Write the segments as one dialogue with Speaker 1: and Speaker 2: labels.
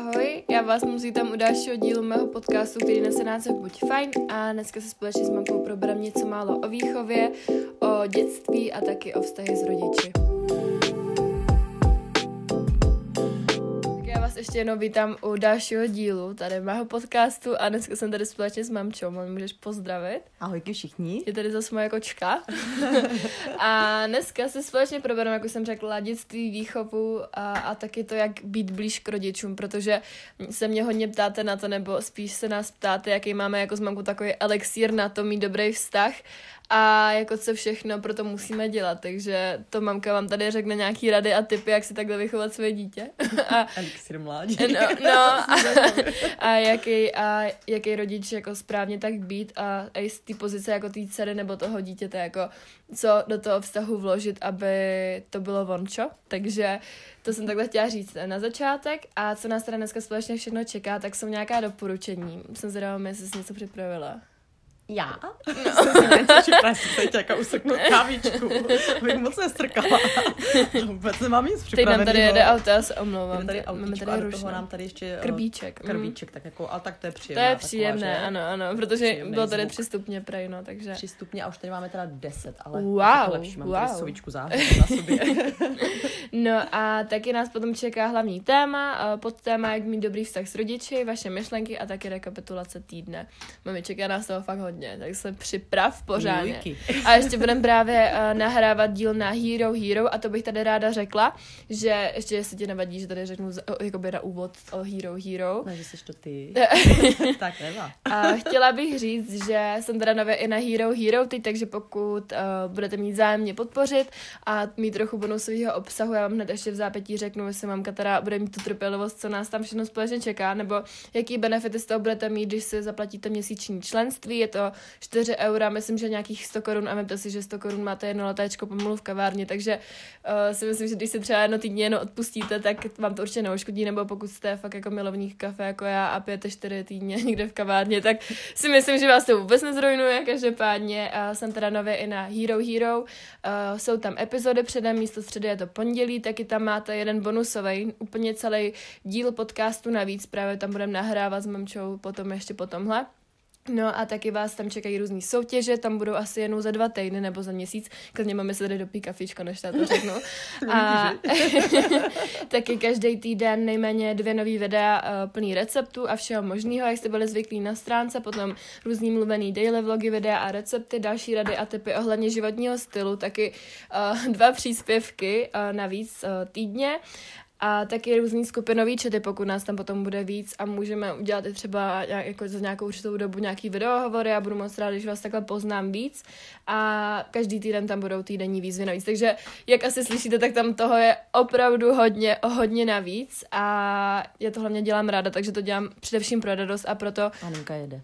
Speaker 1: Ahoj, já vás moc vítám u dalšího dílu mého podcastu, který nese název Buď fajn a dneska se společně s mamkou proberám něco málo o výchově, o dětství a taky o vztahy s rodiči. Ještě jednou vítám u dalšího dílu tady mého podcastu a dneska jsem tady společně s mamčou. Mami, můžeš pozdravit?
Speaker 2: Ahojky všichni.
Speaker 1: Je tady zase moje kočka. a dneska si společně probereme, jak jsem řekla, dětství, výchovu a, a taky to, jak být blíž k rodičům, protože se mě hodně ptáte na to, nebo spíš se nás ptáte, jaký máme jako s mamkou takový elixír na to mít dobrý vztah a jako co všechno pro to musíme dělat, takže to mamka vám tady řekne nějaký rady a tipy, jak si takhle vychovat své dítě.
Speaker 2: a, Elixir mládí.
Speaker 1: No, no a, a, jaký, a jaký rodič jako správně tak být a, a z té pozice jako té dcery nebo toho dítěte, jako co do toho vztahu vložit, aby to bylo vončo. Takže to jsem takhle chtěla říct na začátek a co nás teda dneska společně všechno čeká, tak jsou nějaká doporučení. Jsem zvědavá, jestli jsi něco připravila.
Speaker 2: Já? No. Jsem si něco připravit, teď jako useknout kávičku, abych moc nestrkala. Vůbec nemám nic připraveného.
Speaker 1: Teď nám tady jede auto, já se omlouvám.
Speaker 2: Tady Máme tady a do toho nám tady ještě
Speaker 1: eh, krbíček.
Speaker 2: Mm. Krbíček, tak jako, ale tak to je příjemné.
Speaker 1: To je příjemné, taková, ano, ano, protože bylo tady tři stupně prej, no, takže.
Speaker 2: Tři stupně a už tady máme teda deset, ale
Speaker 1: wow,
Speaker 2: lepší, mám wow. tady sovičku na sobě.
Speaker 1: no a taky nás potom čeká hlavní téma, pod téma, jak mít dobrý vztah s rodiči, vaše myšlenky a taky rekapitulace týdne. Máme čeká nás toho fakt hodně hodně, tak se připrav pořádně. Jujky. A ještě budeme právě uh, nahrávat díl na Hero Hero a to bych tady ráda řekla, že ještě jestli ti nevadí, že tady řeknu jakoby na úvod o Hero Hero.
Speaker 2: No, že jsi to ty. tak nemá.
Speaker 1: a chtěla bych říct, že jsem teda nově i na Hero Hero teď, takže pokud uh, budete mít zájem mě podpořit a mít trochu bonusového obsahu, já vám hned ještě v zápětí řeknu, jestli mamka teda bude mít tu trpělivost, co nás tam všechno společně čeká, nebo jaký benefity z toho budete mít, když si zaplatíte měsíční členství. Je to 4 eura, myslím, že nějakých 100 korun a vemte si, že 100 korun máte jedno letéčko pomalu v kavárně, takže uh, si myslím, že když si třeba jedno týdně jenom odpustíte, tak vám to určitě neuškodí, nebo pokud jste fakt jako milovník kafe jako já a pijete 4 týdně někde v kavárně, tak si myslím, že vás to vůbec nezrujnuje, každopádně uh, jsem teda nově i na Hero Hero, uh, jsou tam epizody předem, místo středy je to pondělí, taky tam máte jeden bonusový, úplně celý díl podcastu navíc, právě tam budeme nahrávat s mamčou potom ještě po tomhle. No a taky vás tam čekají různé soutěže, tam budou asi jenom za dva týdny nebo za měsíc, klidně máme se tady dopí kafičko, než to řeknu. a taky každý týden nejméně dvě nový videa uh, plný receptů a všeho možného, jak jste byli zvyklí na stránce, potom různý mluvený daily vlogy, videa a recepty, další rady a typy ohledně životního stylu, taky uh, dva příspěvky uh, navíc uh, týdně a taky různý skupinový čety, pokud nás tam potom bude víc a můžeme udělat i třeba jako za nějakou určitou dobu nějaký videohovory a budu moc rád, když vás takhle poznám víc a každý týden tam budou týdenní výzvy navíc. Takže jak asi slyšíte, tak tam toho je opravdu hodně, hodně navíc a já to hlavně dělám ráda, takže to dělám především pro radost a proto...
Speaker 2: Aninka jede.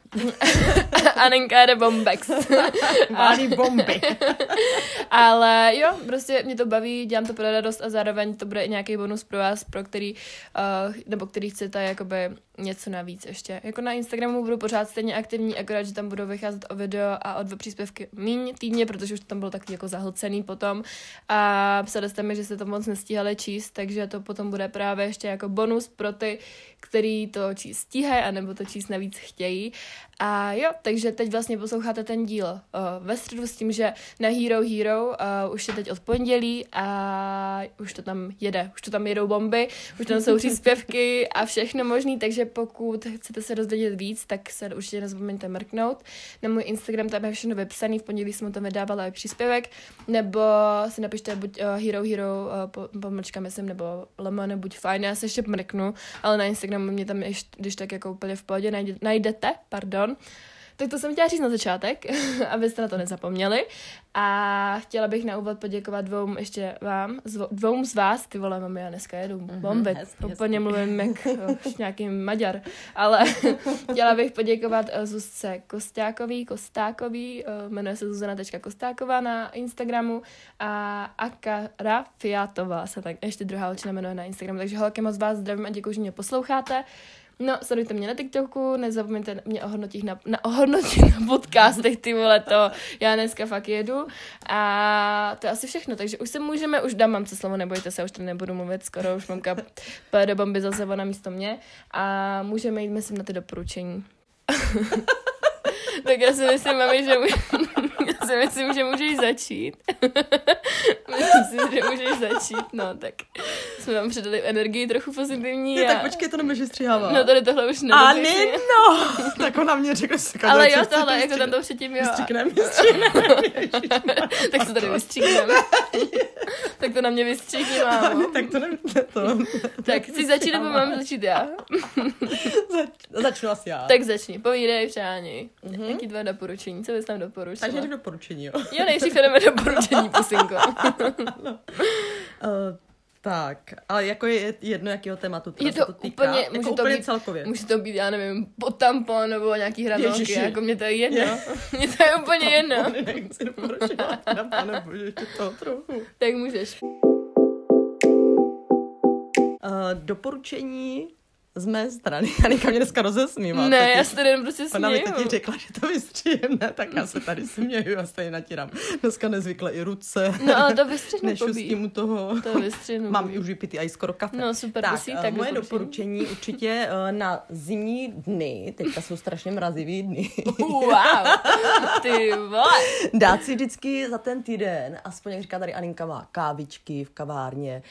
Speaker 1: Aninka jede bombex.
Speaker 2: Válí bomby.
Speaker 1: Ale jo, prostě mě to baví, dělám to pro radost a zároveň to bude i nějaký bonus pro vás, pro který, uh, nebo který chcete jakoby něco navíc ještě. Jako na Instagramu budu pořád stejně aktivní, akorát, že tam budou vycházet o video a o dva příspěvky míň týdně, protože už to tam bylo taky jako zahlcený potom a psali jste mi, že se to moc nestíhali číst, takže to potom bude právě ještě jako bonus pro ty, který to číst stíhají, anebo to číst navíc chtějí. A jo, takže teď vlastně posloucháte ten díl uh, ve středu s tím, že na Hero Hero uh, už je teď od pondělí a už to tam jede, už to tam jedou bomby, už tam jsou příspěvky a všechno možný, takže pokud chcete se dozvědět víc, tak se určitě nezapomeňte mrknout. Na můj Instagram tam je všechno vypsaný, v pondělí jsem tam vydávala i příspěvek, nebo si napište buď uh, Hero Hero, uh, pomlčka myslím, nebo Lemon, buď fajn, já se ještě mrknu, ale na Instagramu mě tam, ještě, když tak jako úplně v pohodě najdete, pardon. Tak to jsem chtěla říct na začátek, abyste na to nezapomněli. A chtěla bych na úvod poděkovat dvou ještě vám, dvou z vás, ty vole, mami, já dneska jedu mm-hmm, bomby, hezky, úplně hezky. mluvím jak nějaký Maďar, ale chtěla bych poděkovat uh, Zuzce Kostákový, Kostákový, uh, jmenuje se Zuzana.Kostáková na Instagramu a Akara Fiatová se tak ještě druhá holčina jmenuje na Instagramu, takže holky moc vás zdravím a děkuji, že mě posloucháte. No, sledujte mě na TikToku, nezapomeňte mě ohodnotit na, na, ohodnotit na podcastech, ty vole, to já dneska fakt jedu. A to je asi všechno, takže už se můžeme, už dám mám co slovo, nebojte se, už to nebudu mluvit, skoro už mamka do bomby zase na místo mě. A můžeme jít, myslím, na ty doporučení. tak já si myslím, mami, že můj... si myslím, že můžeš začít. myslím si, že můžeš začít, no tak jsme vám předali energii trochu pozitivní.
Speaker 2: Je,
Speaker 1: a...
Speaker 2: tak počkej, to nemůžeš stříhávat.
Speaker 1: No tady tohle už
Speaker 2: A
Speaker 1: nebude.
Speaker 2: ne, no! tak ona mě řekla, že se
Speaker 1: Ale jo, tohle,
Speaker 2: to
Speaker 1: jako tam to předtím, jo.
Speaker 2: Vystříkneme, vystříkneme.
Speaker 1: tak se tady vystříkneme. tak to na mě vystříkni, mámo.
Speaker 2: tak to nevím, to.
Speaker 1: Tak chci začít, nebo mám začít já?
Speaker 2: Zač, začnu asi já.
Speaker 1: Tak začni, povídej přání. Mm-hmm. Jaký tvoje doporučení, co bys tam doporučila?
Speaker 2: Takže jdem doporučení, jo.
Speaker 1: Jo, nejdřív jdeme doporučení, pusinko.
Speaker 2: Uh, tak, ale jako je jedno, jakého tématu
Speaker 1: Je to
Speaker 2: to týká.
Speaker 1: úplně-
Speaker 2: jako
Speaker 1: může to
Speaker 2: úplně
Speaker 1: být-
Speaker 2: celkově.
Speaker 1: Může to být, já nevím, pod tampon nebo nějaký hranolky,
Speaker 2: Ježiši.
Speaker 1: jako mě to je jedno.
Speaker 2: Je.
Speaker 1: Mně to je úplně jedno.
Speaker 2: Tampony nechci doporučovat, na pane bože, ještě toho trochu.
Speaker 1: Tak můžeš.
Speaker 2: Uh, doporučení z mé strany. Anika mě dneska rozesmívá.
Speaker 1: Ne, já se tady jenom prostě
Speaker 2: Ona mi
Speaker 1: směju.
Speaker 2: teď řekla, že to vystříhne, tak já se tady směju a stejně natírám. Dneska nezvykle i ruce.
Speaker 1: No ale to vystřihnu,
Speaker 2: Nešustím u toho.
Speaker 1: To vystřihnu.
Speaker 2: Mám už vypitý i skoro kafe.
Speaker 1: No super,
Speaker 2: tak,
Speaker 1: musí,
Speaker 2: eh,
Speaker 1: tak
Speaker 2: moje
Speaker 1: doporučení.
Speaker 2: doporučení určitě eh, na zimní dny, teďka jsou strašně mrazivý dny,
Speaker 1: Wow, ty vole.
Speaker 2: dát si vždycky za ten týden, aspoň jak říká tady Aninka má kávičky v kavárně,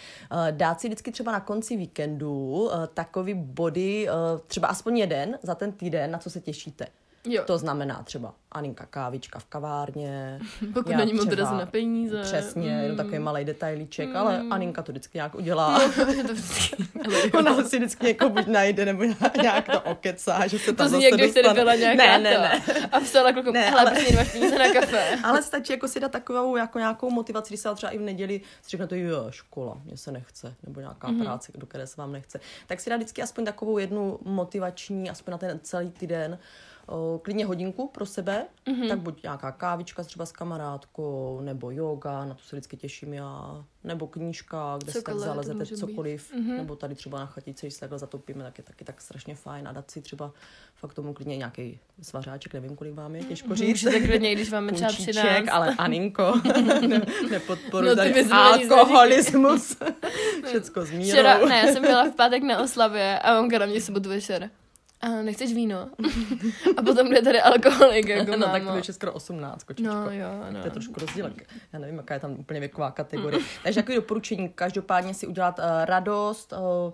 Speaker 2: eh, dát si vždycky třeba na konci víkendu takový body, eh, třeba aspoň jeden za ten týden, na co se těšíte.
Speaker 1: Jo,
Speaker 2: To znamená třeba Aninka kávička v kavárně.
Speaker 1: pokud není moc odrazu na peníze.
Speaker 2: Přesně, jenom
Speaker 1: Mm.
Speaker 2: takový malý detailíček, mm. ale Aninka to vždycky nějak udělá.
Speaker 1: Je to vždycky.
Speaker 2: Ona si vždycky někoho buď najde, nebo nějak to okecá, že se tam
Speaker 1: To zní,
Speaker 2: zase
Speaker 1: jak byla nějaká
Speaker 2: ne, ne, ne.
Speaker 1: A psala klukům,
Speaker 2: Ne,
Speaker 1: ne,
Speaker 2: ale-
Speaker 1: prostě nemáš peníze na kafe.
Speaker 2: Ale stačí jako si dát takovou jako nějakou motivaci, když se třeba i v neděli si řeknete, jo, škola, mě se nechce, nebo nějaká
Speaker 1: Mhm.
Speaker 2: mm-hmm. práce, do které se vám nechce. Tak si dá vždycky aspoň takovou jednu motivační, aspoň na ten celý týden, o, klidně hodinku pro sebe,
Speaker 1: Mhm.
Speaker 2: mm-hmm. tak buď nějaká kávička třeba s kamarádkou, nebo yoga, na to se vždycky těším já, nebo knížka, kde si tak zalezete
Speaker 1: být. Mhm.
Speaker 2: cokoliv, mm-hmm. nebo tady třeba na chatici, když se takhle zatopíme, tak je taky tak strašně fajn a dát si třeba fakt tomu klidně nějaký svařáček, nevím, kolik vám je, těžko říct.
Speaker 1: Můžete klidně, když vám je třeba
Speaker 2: Punčíček,
Speaker 1: 13.
Speaker 2: ale Aninko, ne, nepodporuji
Speaker 1: No,
Speaker 2: tady alkoholismus. Všecko s mírou.
Speaker 1: Včera, ne, já jsem byla v pátek na oslavě a mamka na mě sobotu večer. A nechceš víno? A potom jde tady alkoholik, jako
Speaker 2: no, tak to je skoro 18, kočičko.
Speaker 1: No jo, no.
Speaker 2: To je trošku rozdílek. Já nevím, jaká je tam úplně věková kategorie. Takže takové doporučení, každopádně si udělat uh, radost, uh,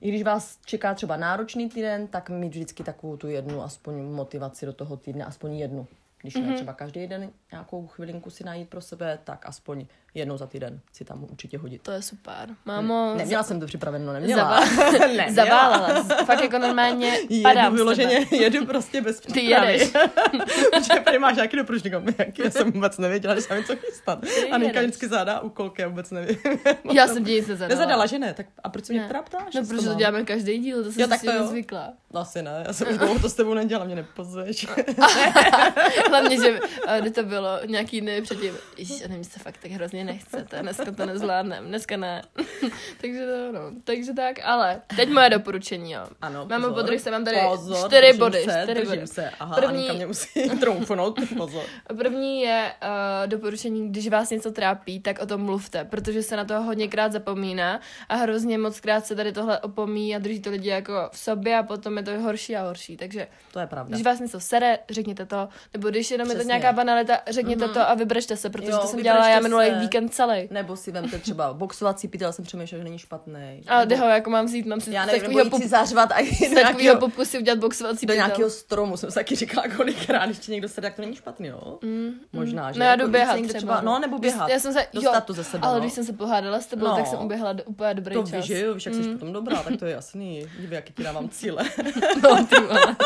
Speaker 2: i když vás čeká třeba náročný týden, tak mít vždycky takovou tu jednu aspoň motivaci do toho týdne, aspoň jednu. Když
Speaker 1: Mhm.
Speaker 2: ne třeba každý den nějakou chvilinku si najít pro sebe, tak aspoň jednou za týden si tam určitě hodit.
Speaker 1: To je super. Mámo,
Speaker 2: Neměla jsem to připraveno, neměla.
Speaker 1: Zavá-
Speaker 2: Neměla.
Speaker 1: Zaválala. Fakt jako normálně
Speaker 2: Jedu
Speaker 1: padám z
Speaker 2: vyloženě, jedu prostě bez
Speaker 1: Ty
Speaker 2: přípravy.
Speaker 1: jedeš.
Speaker 2: Že tady máš nějaký doporučník, jaký já jsem vůbec nevěděla, že jsem něco chystat. A Nika vždycky zadá úkolky, já vůbec nevím.
Speaker 1: Já jsem ti nic nezadala.
Speaker 2: Nezadala, že ne? Tak a proč se mě teda ptáš?
Speaker 1: No, protože to děláme každý díl, to jsem
Speaker 2: Jo,
Speaker 1: si
Speaker 2: tak to
Speaker 1: zvykla.
Speaker 2: Asi ne, já jsem už dlouho to s tebou nedělala, mě nepozveš.
Speaker 1: Hlavně, že kdy to bylo nějaký dny předtím, Ježiš, a nevím, se fakt tak hrozně nechcete, dneska to nezvládnem, dneska ne. takže to, no, takže tak, ale teď moje doporučení, jo.
Speaker 2: Ano,
Speaker 1: Mám
Speaker 2: pozor.
Speaker 1: podruh, jsem mám tady
Speaker 2: pozor,
Speaker 1: čtyři
Speaker 2: držím
Speaker 1: body,
Speaker 2: Se,
Speaker 1: čtyři
Speaker 2: držím
Speaker 1: body.
Speaker 2: se. Aha,
Speaker 1: První-
Speaker 2: mě musí troufnout, pozor.
Speaker 1: První je uh, doporučení, když vás něco trápí, tak o tom mluvte, protože se na to hodněkrát zapomíná a hrozně moc krát se tady tohle opomíjí a drží to lidi jako v sobě a potom je to horší a horší. Takže
Speaker 2: To je pravda.
Speaker 1: když vás něco sere, řekněte to, nebo když jenom je to
Speaker 2: Přesně.
Speaker 1: nějaká banalita, řekněte to a vybržte se, protože
Speaker 2: Jo,
Speaker 1: to jsem dělala já minulý
Speaker 2: se.
Speaker 1: Víkend celý.
Speaker 2: Nebo si vemte třeba boxovací pytel, jsem přemýšlela, že není špatný.
Speaker 1: A kde ho jako mám vzít, mám si
Speaker 2: Já nevím, nebo jít si
Speaker 1: pop,
Speaker 2: zařvat a do nějakého,
Speaker 1: popu si udělat boxovací
Speaker 2: do
Speaker 1: pytel.
Speaker 2: nějakého stromu. Jsem se taky říkala kolikrát, když ti někdo se tak to není špatný, jo?
Speaker 1: Mm,
Speaker 2: Možná, že?
Speaker 1: No já
Speaker 2: Jako
Speaker 1: jdu
Speaker 2: se
Speaker 1: běhat
Speaker 2: někde
Speaker 1: třeba.
Speaker 2: No, nebo běhat.
Speaker 1: Já jsem se,
Speaker 2: Dostat
Speaker 1: jo,
Speaker 2: to ze sebe,
Speaker 1: ale
Speaker 2: no.
Speaker 1: když jsem se pohádala s tebou,
Speaker 2: No.
Speaker 1: tak jsem uběhla do, úplně dobrý
Speaker 2: To
Speaker 1: čas.
Speaker 2: víš, že jo, víš, jak jsi potom dobrá, tak to je jasný. Dívej, jaký ti dávám cíle.
Speaker 1: No, ty vole.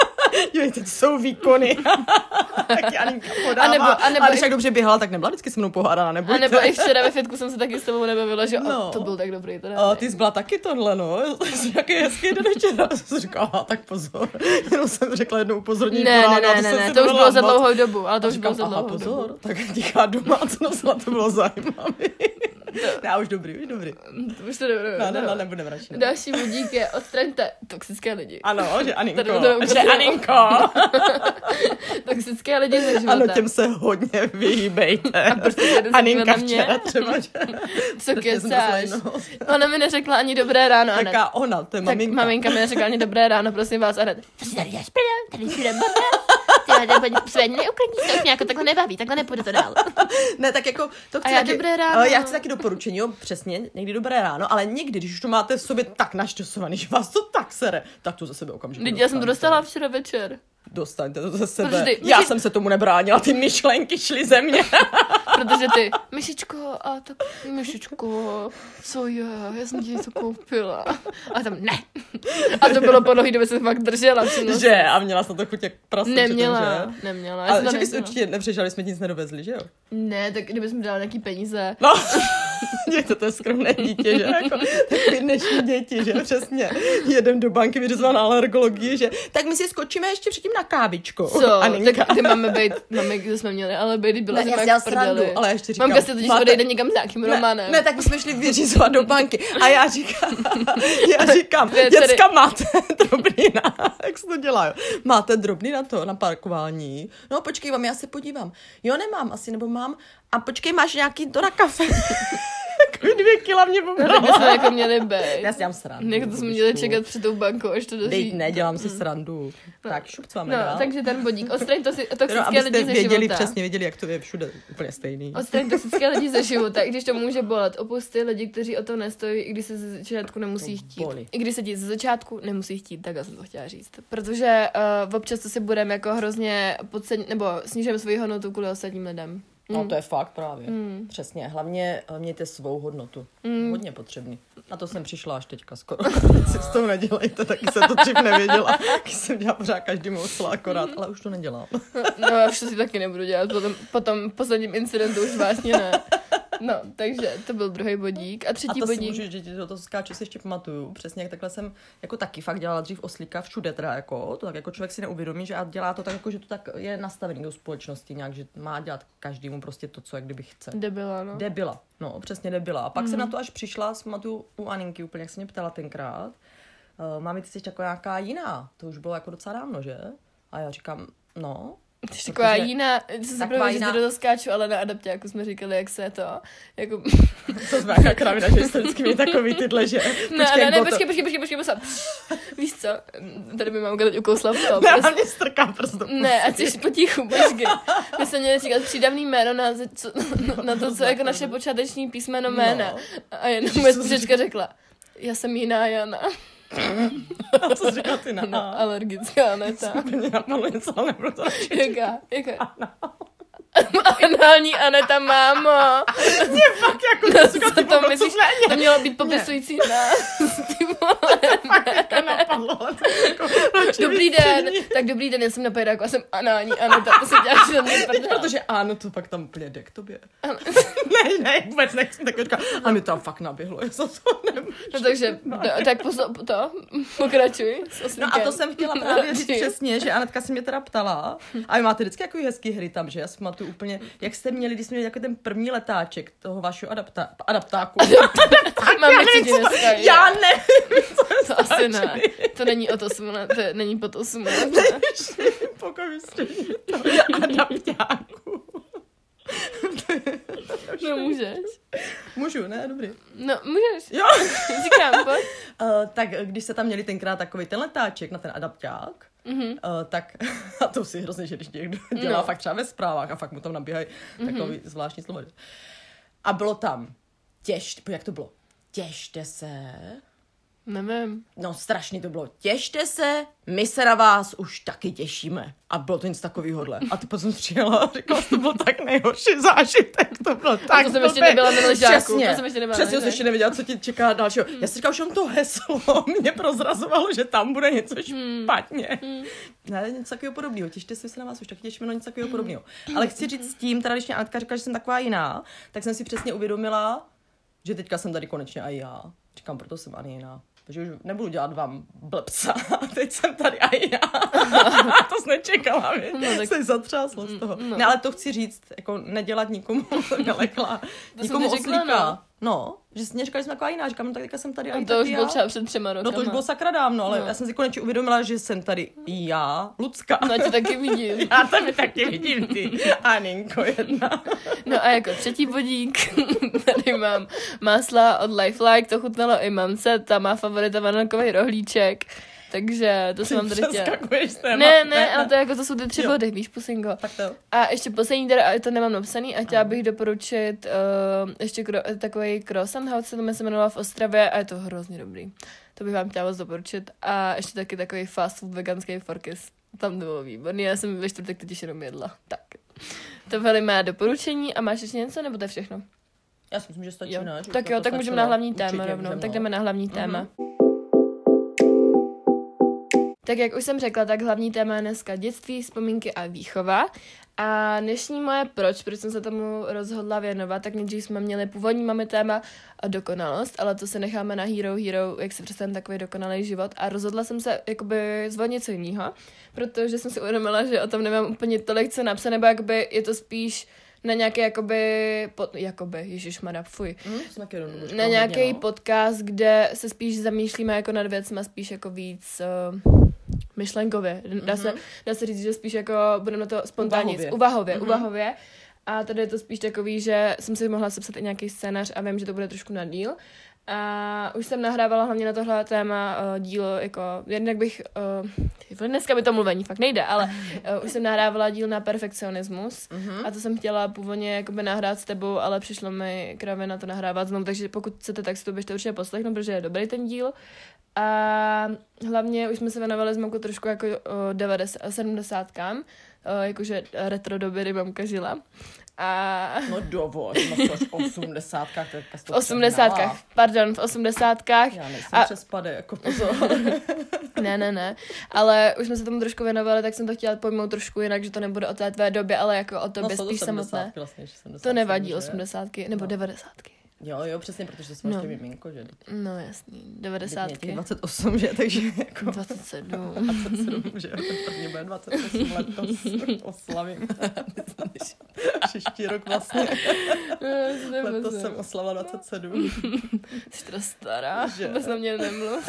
Speaker 2: Dívej, teď jsou výkony. taky Aninka podává.
Speaker 1: A nebo- a nebo
Speaker 2: a když tak dobře běhala, tak nebyla vždycky se mnou pohádaná, nebo
Speaker 1: A nebo i včera ve fitku jsem se taky s tebou nebavila, že
Speaker 2: No.
Speaker 1: no. to byl tak dobrý. Teda,
Speaker 2: A ty jsi byla taky tohle, no. Jsi nějaký hezký den včera. Jsem říkala, aha, tak pozor. Jenom jsem řekla jedno upozornění.
Speaker 1: ne, ne, ne, ne, ne, to už bylo za dlouhou dobu, ale to už bylo za dlouhou
Speaker 2: pozor,
Speaker 1: dobu.
Speaker 2: tak tichá domácnost, ale to bylo zajímavé. Ne, už dobrý, už dobrý.
Speaker 1: Už to dobré.
Speaker 2: No, no, no, nebudeme radši. ne.
Speaker 1: Další budík je odstraňte toxické lidi.
Speaker 2: Ano, že Aninko.
Speaker 1: Tady to
Speaker 2: že
Speaker 1: ukazuje.
Speaker 2: Aninko.
Speaker 1: Toxické lidi ze života.
Speaker 2: Ano, těm se hodně vyhýbejte.
Speaker 1: A prostě
Speaker 2: Aninka
Speaker 1: na mě.
Speaker 2: včera třeba, že...
Speaker 1: Co kecáš? Ona mi neřekla ani dobré ráno. Anet.
Speaker 2: Jaká ona, to je
Speaker 1: Tak
Speaker 2: maminka.
Speaker 1: maminka mi neřekla ani dobré ráno, prosím vás, Anet. Prostě tady děláš tady si jdem paní neuklidní, to už mě jako takhle nebaví, takhle nepůjde to dál.
Speaker 2: Ne, tak jako to chci
Speaker 1: já
Speaker 2: taky,
Speaker 1: dobré ráno.
Speaker 2: ale Já chci taky doporučení, jo, přesně, někdy dobré ráno, ale někdy, když už to máte v sobě tak naštosovaný, že vás to tak sere, tak to ze sebe okamžitě
Speaker 1: Teď já jsem to dostala včera večer.
Speaker 2: Dostaňte to ze sebe.
Speaker 1: Ty-
Speaker 2: Já
Speaker 1: myši-
Speaker 2: jsem se tomu nebránila, ty myšlenky šly ze mě.
Speaker 1: Protože ty, myšičko, a tak, myšičko, co je, já jsem ti něco koupila. A tam, ne. A to bylo po dlouhý době, jsem fakt držela. všimla
Speaker 2: že? A měla jsem to chuť jak prase.
Speaker 1: Neměla,
Speaker 2: že?
Speaker 1: neměla. Já
Speaker 2: Ale že bys
Speaker 1: neměla.
Speaker 2: určitě nepřežali, jsme nic nedovezli, že jo?
Speaker 1: Ne, tak kdybych mi dala nějaký peníze.
Speaker 2: No, dějte to je skromné dítě, že? Jako, takový dnešní děti, že? Přesně. Jedem do banky vyřizovat na alergologii, že? Tak my si skočíme ještě předtím na kávičku.
Speaker 1: Co?
Speaker 2: Aninka.
Speaker 1: Tak ty máme být, máme, kde jsme měli, ale být, byla
Speaker 2: Ne,
Speaker 1: jsem jak
Speaker 2: srandu, ale ještě říkám,
Speaker 1: Mamka se totiž
Speaker 2: máte-
Speaker 1: odejde někam s nějakým
Speaker 2: Ne,
Speaker 1: romanem.
Speaker 2: ne, tak my jsme šli vyřizovat do banky a já říkám, já říkám,
Speaker 1: Dvě
Speaker 2: děcka máte drobný na, jak se to dělá, jo? Máte drobný na to, na parkování? No počkej, vám, já se podívám. Jo, nemám asi, nebo mám. A počkej, máš nějaký to na kafe? Takový dvě kila mě
Speaker 1: No, tak
Speaker 2: pobrala.
Speaker 1: bychom jako měli být.
Speaker 2: Já si dělám srandu.
Speaker 1: To jsme měli čekat před tou bankou, až to doří.
Speaker 2: ne, dělám si srandu. Tak, šup, co máme
Speaker 1: No,
Speaker 2: dál?
Speaker 1: takže ten bodík. Odstraň to si toxické lidi
Speaker 2: abyste
Speaker 1: ze
Speaker 2: věděli,
Speaker 1: života.
Speaker 2: přesně věděli, jak to je všude úplně stejný.
Speaker 1: Odstraň toxické lidi ze života, i když to může bolet. Opusty lidi, kteří o to nestojí, i když se ze začátku nemusí
Speaker 2: To
Speaker 1: chtít.
Speaker 2: bolí.
Speaker 1: I když se ti ze začátku nemusí chtít, tak já jsem to chtěla říct. Protože uh, občas to si budeme jako hrozně podceň, nebo snižujeme svoji hodnotu kvůli ostatním lidem.
Speaker 2: No to je fakt právě.
Speaker 1: Mm.
Speaker 2: Přesně. Hlavně eh, mějte svou hodnotu.
Speaker 1: Mm.
Speaker 2: Hodně potřebný. Na to jsem přišla až teďka skoro. si s toho nedělejte, taky jsem to dřív nevěděla. Taky jsem dělala pořád každý musela akorát, ale už to nedělám.
Speaker 1: No já už to si taky nebudu dělat, potom, potom posledním incidentu už vlastně ne. No, takže to byl druhý bodík. A
Speaker 2: A
Speaker 1: třetí
Speaker 2: to si
Speaker 1: bodík.
Speaker 2: můžu říct, že do toho skáču si ještě pamatuju. Přesně jak takhle jsem jako taky fakt dělala dřív oslíka všude teda jako, to tak jako člověk si neuvědomí, že a dělá to tak jako, že to tak je nastavený do společnosti nějak, že má dělat každému prostě to, co jak kdyby chce.
Speaker 1: Debila, no.
Speaker 2: Debila, no, přesně debila. A pak mm. jsem na to až přišla, pamatuju u Aninky úplně, jak se mě ptala tenkrát. Uh, máme ty jsi jako nějaká jiná, to už bylo jako docela dávno, že? A já říkám, no,
Speaker 1: Ty jsi taková jiná, co se pravda, že
Speaker 2: jiná-
Speaker 1: ty do toho skáču, ale na adaptáku jsme říkali, jak se to, jako,
Speaker 2: to jsme jaká kravina, že jste vždycky měli takový tyhle, že?
Speaker 1: ne, ne,
Speaker 2: jak
Speaker 1: ne,
Speaker 2: to-
Speaker 1: počkej, počkej, počkej, počkej, počkej, víš co, tady by mamka teď ukousla v tom,
Speaker 2: Ne,
Speaker 1: prostě-
Speaker 2: mě strká prstom.
Speaker 1: Ne, ať jsi potichu, počkej. My jsme měli říkat přídavný jméno na, co, na to, co je jako naše počáteční písmeno jména.
Speaker 2: No.
Speaker 1: A jenom moje sestřička řekla, já jsem jiná Jana.
Speaker 2: A co jsi říkala ty na
Speaker 1: No, alergická Aneta.
Speaker 2: Úplně napadlo něco, ale nebudu to
Speaker 1: Jaká? Jaká? Anální Aneta, mámo.
Speaker 2: Mě fakt jako ty
Speaker 1: to
Speaker 2: to
Speaker 1: myslíš? To mělo být popisující nás.
Speaker 2: Napadlo, to jako
Speaker 1: Dobrý den. Tak dobrý den, já jsem na pejdáku a jsem anální Aneta. To se děláš na mě
Speaker 2: Teď,
Speaker 1: prdel.
Speaker 2: protože ano, to pak tam úplně jde k tobě. ne, ne, vůbec nechci tak říkat. A mi tam fakt naběhlo, já jsem to nemůžu.
Speaker 1: No takže, no, tak posl- to, pokračuj
Speaker 2: No a to jsem chtěla právě říct přesně, že Anetka si mě teda ptala. A vy máte vždycky jako hezký hry tam, že? Já si pamatuju úplně, jak jste měli, když jsme měli jako ten první letáček toho vašeho adapta, adaptáku.
Speaker 1: Mám
Speaker 2: já to, já je
Speaker 1: To asi ne. To není od 8 let, to je- není pod 8 let.
Speaker 2: Pokud střední to adaptáku.
Speaker 1: No můžeš.
Speaker 2: Můžu, ne? Dobrý.
Speaker 1: No můžeš.
Speaker 2: Jo.
Speaker 1: Říkám, pojď.
Speaker 2: Uh, tak když se tam měli tenkrát takový ten letáček na ten adapták,
Speaker 1: Mhm.
Speaker 2: uh, tak a to si hrozně, že když někdo dělá
Speaker 1: No.
Speaker 2: fakt třeba ve zprávách a fakt mu tam nabíhají takový zvláštní slovo. A bylo tam těž, jak to bylo? Těšte se.
Speaker 1: Nevím.
Speaker 2: No strašně to bylo. Těšte se, my se na vás už taky těšíme. A bylo to nic takovýhodle. A ty potom přijela a říkala, že to byl tak nejhorší zážitek. To bylo tak
Speaker 1: to jsem ještě nebyla na ležáku,
Speaker 2: Přesně,
Speaker 1: to jsem ještě nebyla
Speaker 2: přesně jsem ještě nevěděla, co ti čeká dalšího. Já si říkala, že on to heslo mě prozrazovalo, že tam bude něco špatně. Ne, něco takového podobného. Těšte se, se na vás už taky těšíme, no něco takového podobného. Ale chci říct s tím, teda když mě Anetka říkala, že jsem taková jiná, tak jsem si přesně uvědomila, že teďka jsem tady konečně a já. Říkám, proto jsem ani jiná. Takže už nebudu dělat vám blbca. Teď jsem tady a já. to jsi nečekala, vy.
Speaker 1: No, tak-
Speaker 2: Jsi zatřásla z toho.
Speaker 1: No.
Speaker 2: Ne, ale to chci říct, jako nedělat nikomu, nelekla, nikomu oslíka.
Speaker 1: no.
Speaker 2: No, že jsi mě říkali, že jsem taková jiná, říkám, no tak teďka jsem tady a,
Speaker 1: A to už
Speaker 2: já.
Speaker 1: bylo třeba před třema rokama.
Speaker 2: No to už bylo sakra dávno, ale
Speaker 1: No.
Speaker 2: já jsem si konečně uvědomila, že jsem tady i já, Lucka.
Speaker 1: No, tě taky vidím.
Speaker 2: Já tady taky vidím ty, Aninko jedna.
Speaker 1: No a jako třetí bodík, tady mám másla od Lifelike, to chutnalo i mamce, ta má favorita vanilkový rohlíček, takže to jsem vám tady chtěla.
Speaker 2: Téma.
Speaker 1: Ne, ne, ale to, jako, to jsou ty tři
Speaker 2: Jo.
Speaker 1: body, víš, pusingo.
Speaker 2: Tak to.
Speaker 1: A ještě poslední, teda, a to nemám napsaný, a chtěla bych doporučit uh, ještě kro, takový croissant house, se to se jmenovala v Ostravě a je to hrozně dobrý. To bych vám chtěla moc doporučit. A ještě taky takový fast food veganský forkis. Tam to bylo výborný, já jsem ve čtvrtek totiž jenom jedla. Tak. To byly mé doporučení a máš ještě něco, nebo to je všechno?
Speaker 2: Já si myslím, že stačí,
Speaker 1: Jo.
Speaker 2: ne?
Speaker 1: Tak jo, tak můžeme na hlavní téma rovnou. Tak jdeme na hlavní
Speaker 2: Mhm.
Speaker 1: téma. Tak jak už jsem řekla, tak hlavní téma je dneska dětství, vzpomínky a výchova. A dnešní moje proč, proč jsem se tomu rozhodla věnovat, tak nejdřív jsme měli původní máme téma a dokonalost, ale to se necháme na Hero Hero, jak se představím takový dokonalý život. A rozhodla jsem se jakoby zvolit něco jiného, protože jsem si uvědomila, že o tom nemám úplně tolik co napsat, nebo jakoby je to spíš na nějaké jakoby, pod, jakoby, ježišmarja, fuj,
Speaker 2: jenom
Speaker 1: na nějaký
Speaker 2: no.
Speaker 1: podcast, kde se spíš zamýšlíme jako nad věcmi, spíš jako víc uh, myšlenkově. Dá, se, dá se říct, že spíš jako budeme na to spontánně,
Speaker 2: Uvahově.
Speaker 1: uvahově,
Speaker 2: Mhm.
Speaker 1: uvahově. A tady je to spíš takový, že jsem si mohla sepsat i nějaký scénář a vím, že to bude trošku na díl. A už jsem nahrávala hlavně na tohle téma uh, dílo, jako, jednak bych, uh, dneska by to mluvení fakt nejde, ale uh, už jsem nahrávala díl na perfekcionismus
Speaker 2: Mhm.
Speaker 1: a to jsem chtěla původně jakoby nahrát s tebou, ale přišlo mi kravě na to nahrávat znovu, takže pokud chcete, tak si to běžte určitě poslechnout, protože je dobrý ten díl. A hlavně už jsme se věnovali s mamkou trošku jako o 90, 70 jakože retro doby, kdy mamka žila. A
Speaker 2: No to až v osmdesátkách, to je
Speaker 1: v osmdesátkách, pardon, v osmdesátkách.
Speaker 2: Já nejsem
Speaker 1: A-
Speaker 2: přes pade, jako pozor.
Speaker 1: Ne, ne, ne. Ale už jsme se tomu trošku věnovali, tak jsem to chtěla pojmout trošku jinak, že to nebude o té tvé době, ale jako o tobě
Speaker 2: to
Speaker 1: spíš samotné.
Speaker 2: 70, vlastně, že 70,
Speaker 1: To nevadí, osmdesátky, nebo
Speaker 2: No.
Speaker 1: devadesátky.
Speaker 2: Jo, jo, přesně, protože jsme
Speaker 1: No.
Speaker 2: ještě miminko, že?
Speaker 1: No jasný,
Speaker 2: Teď mě je těch
Speaker 1: devadesátky.
Speaker 2: 28, že? Takže jako
Speaker 1: 27.
Speaker 2: 27, že? Prvně bude 28 letos, oslavím. Příští rok vlastně, letos jsem oslava 27.
Speaker 1: Jsi to stará,
Speaker 2: Že?
Speaker 1: vůbec na mě nemluv.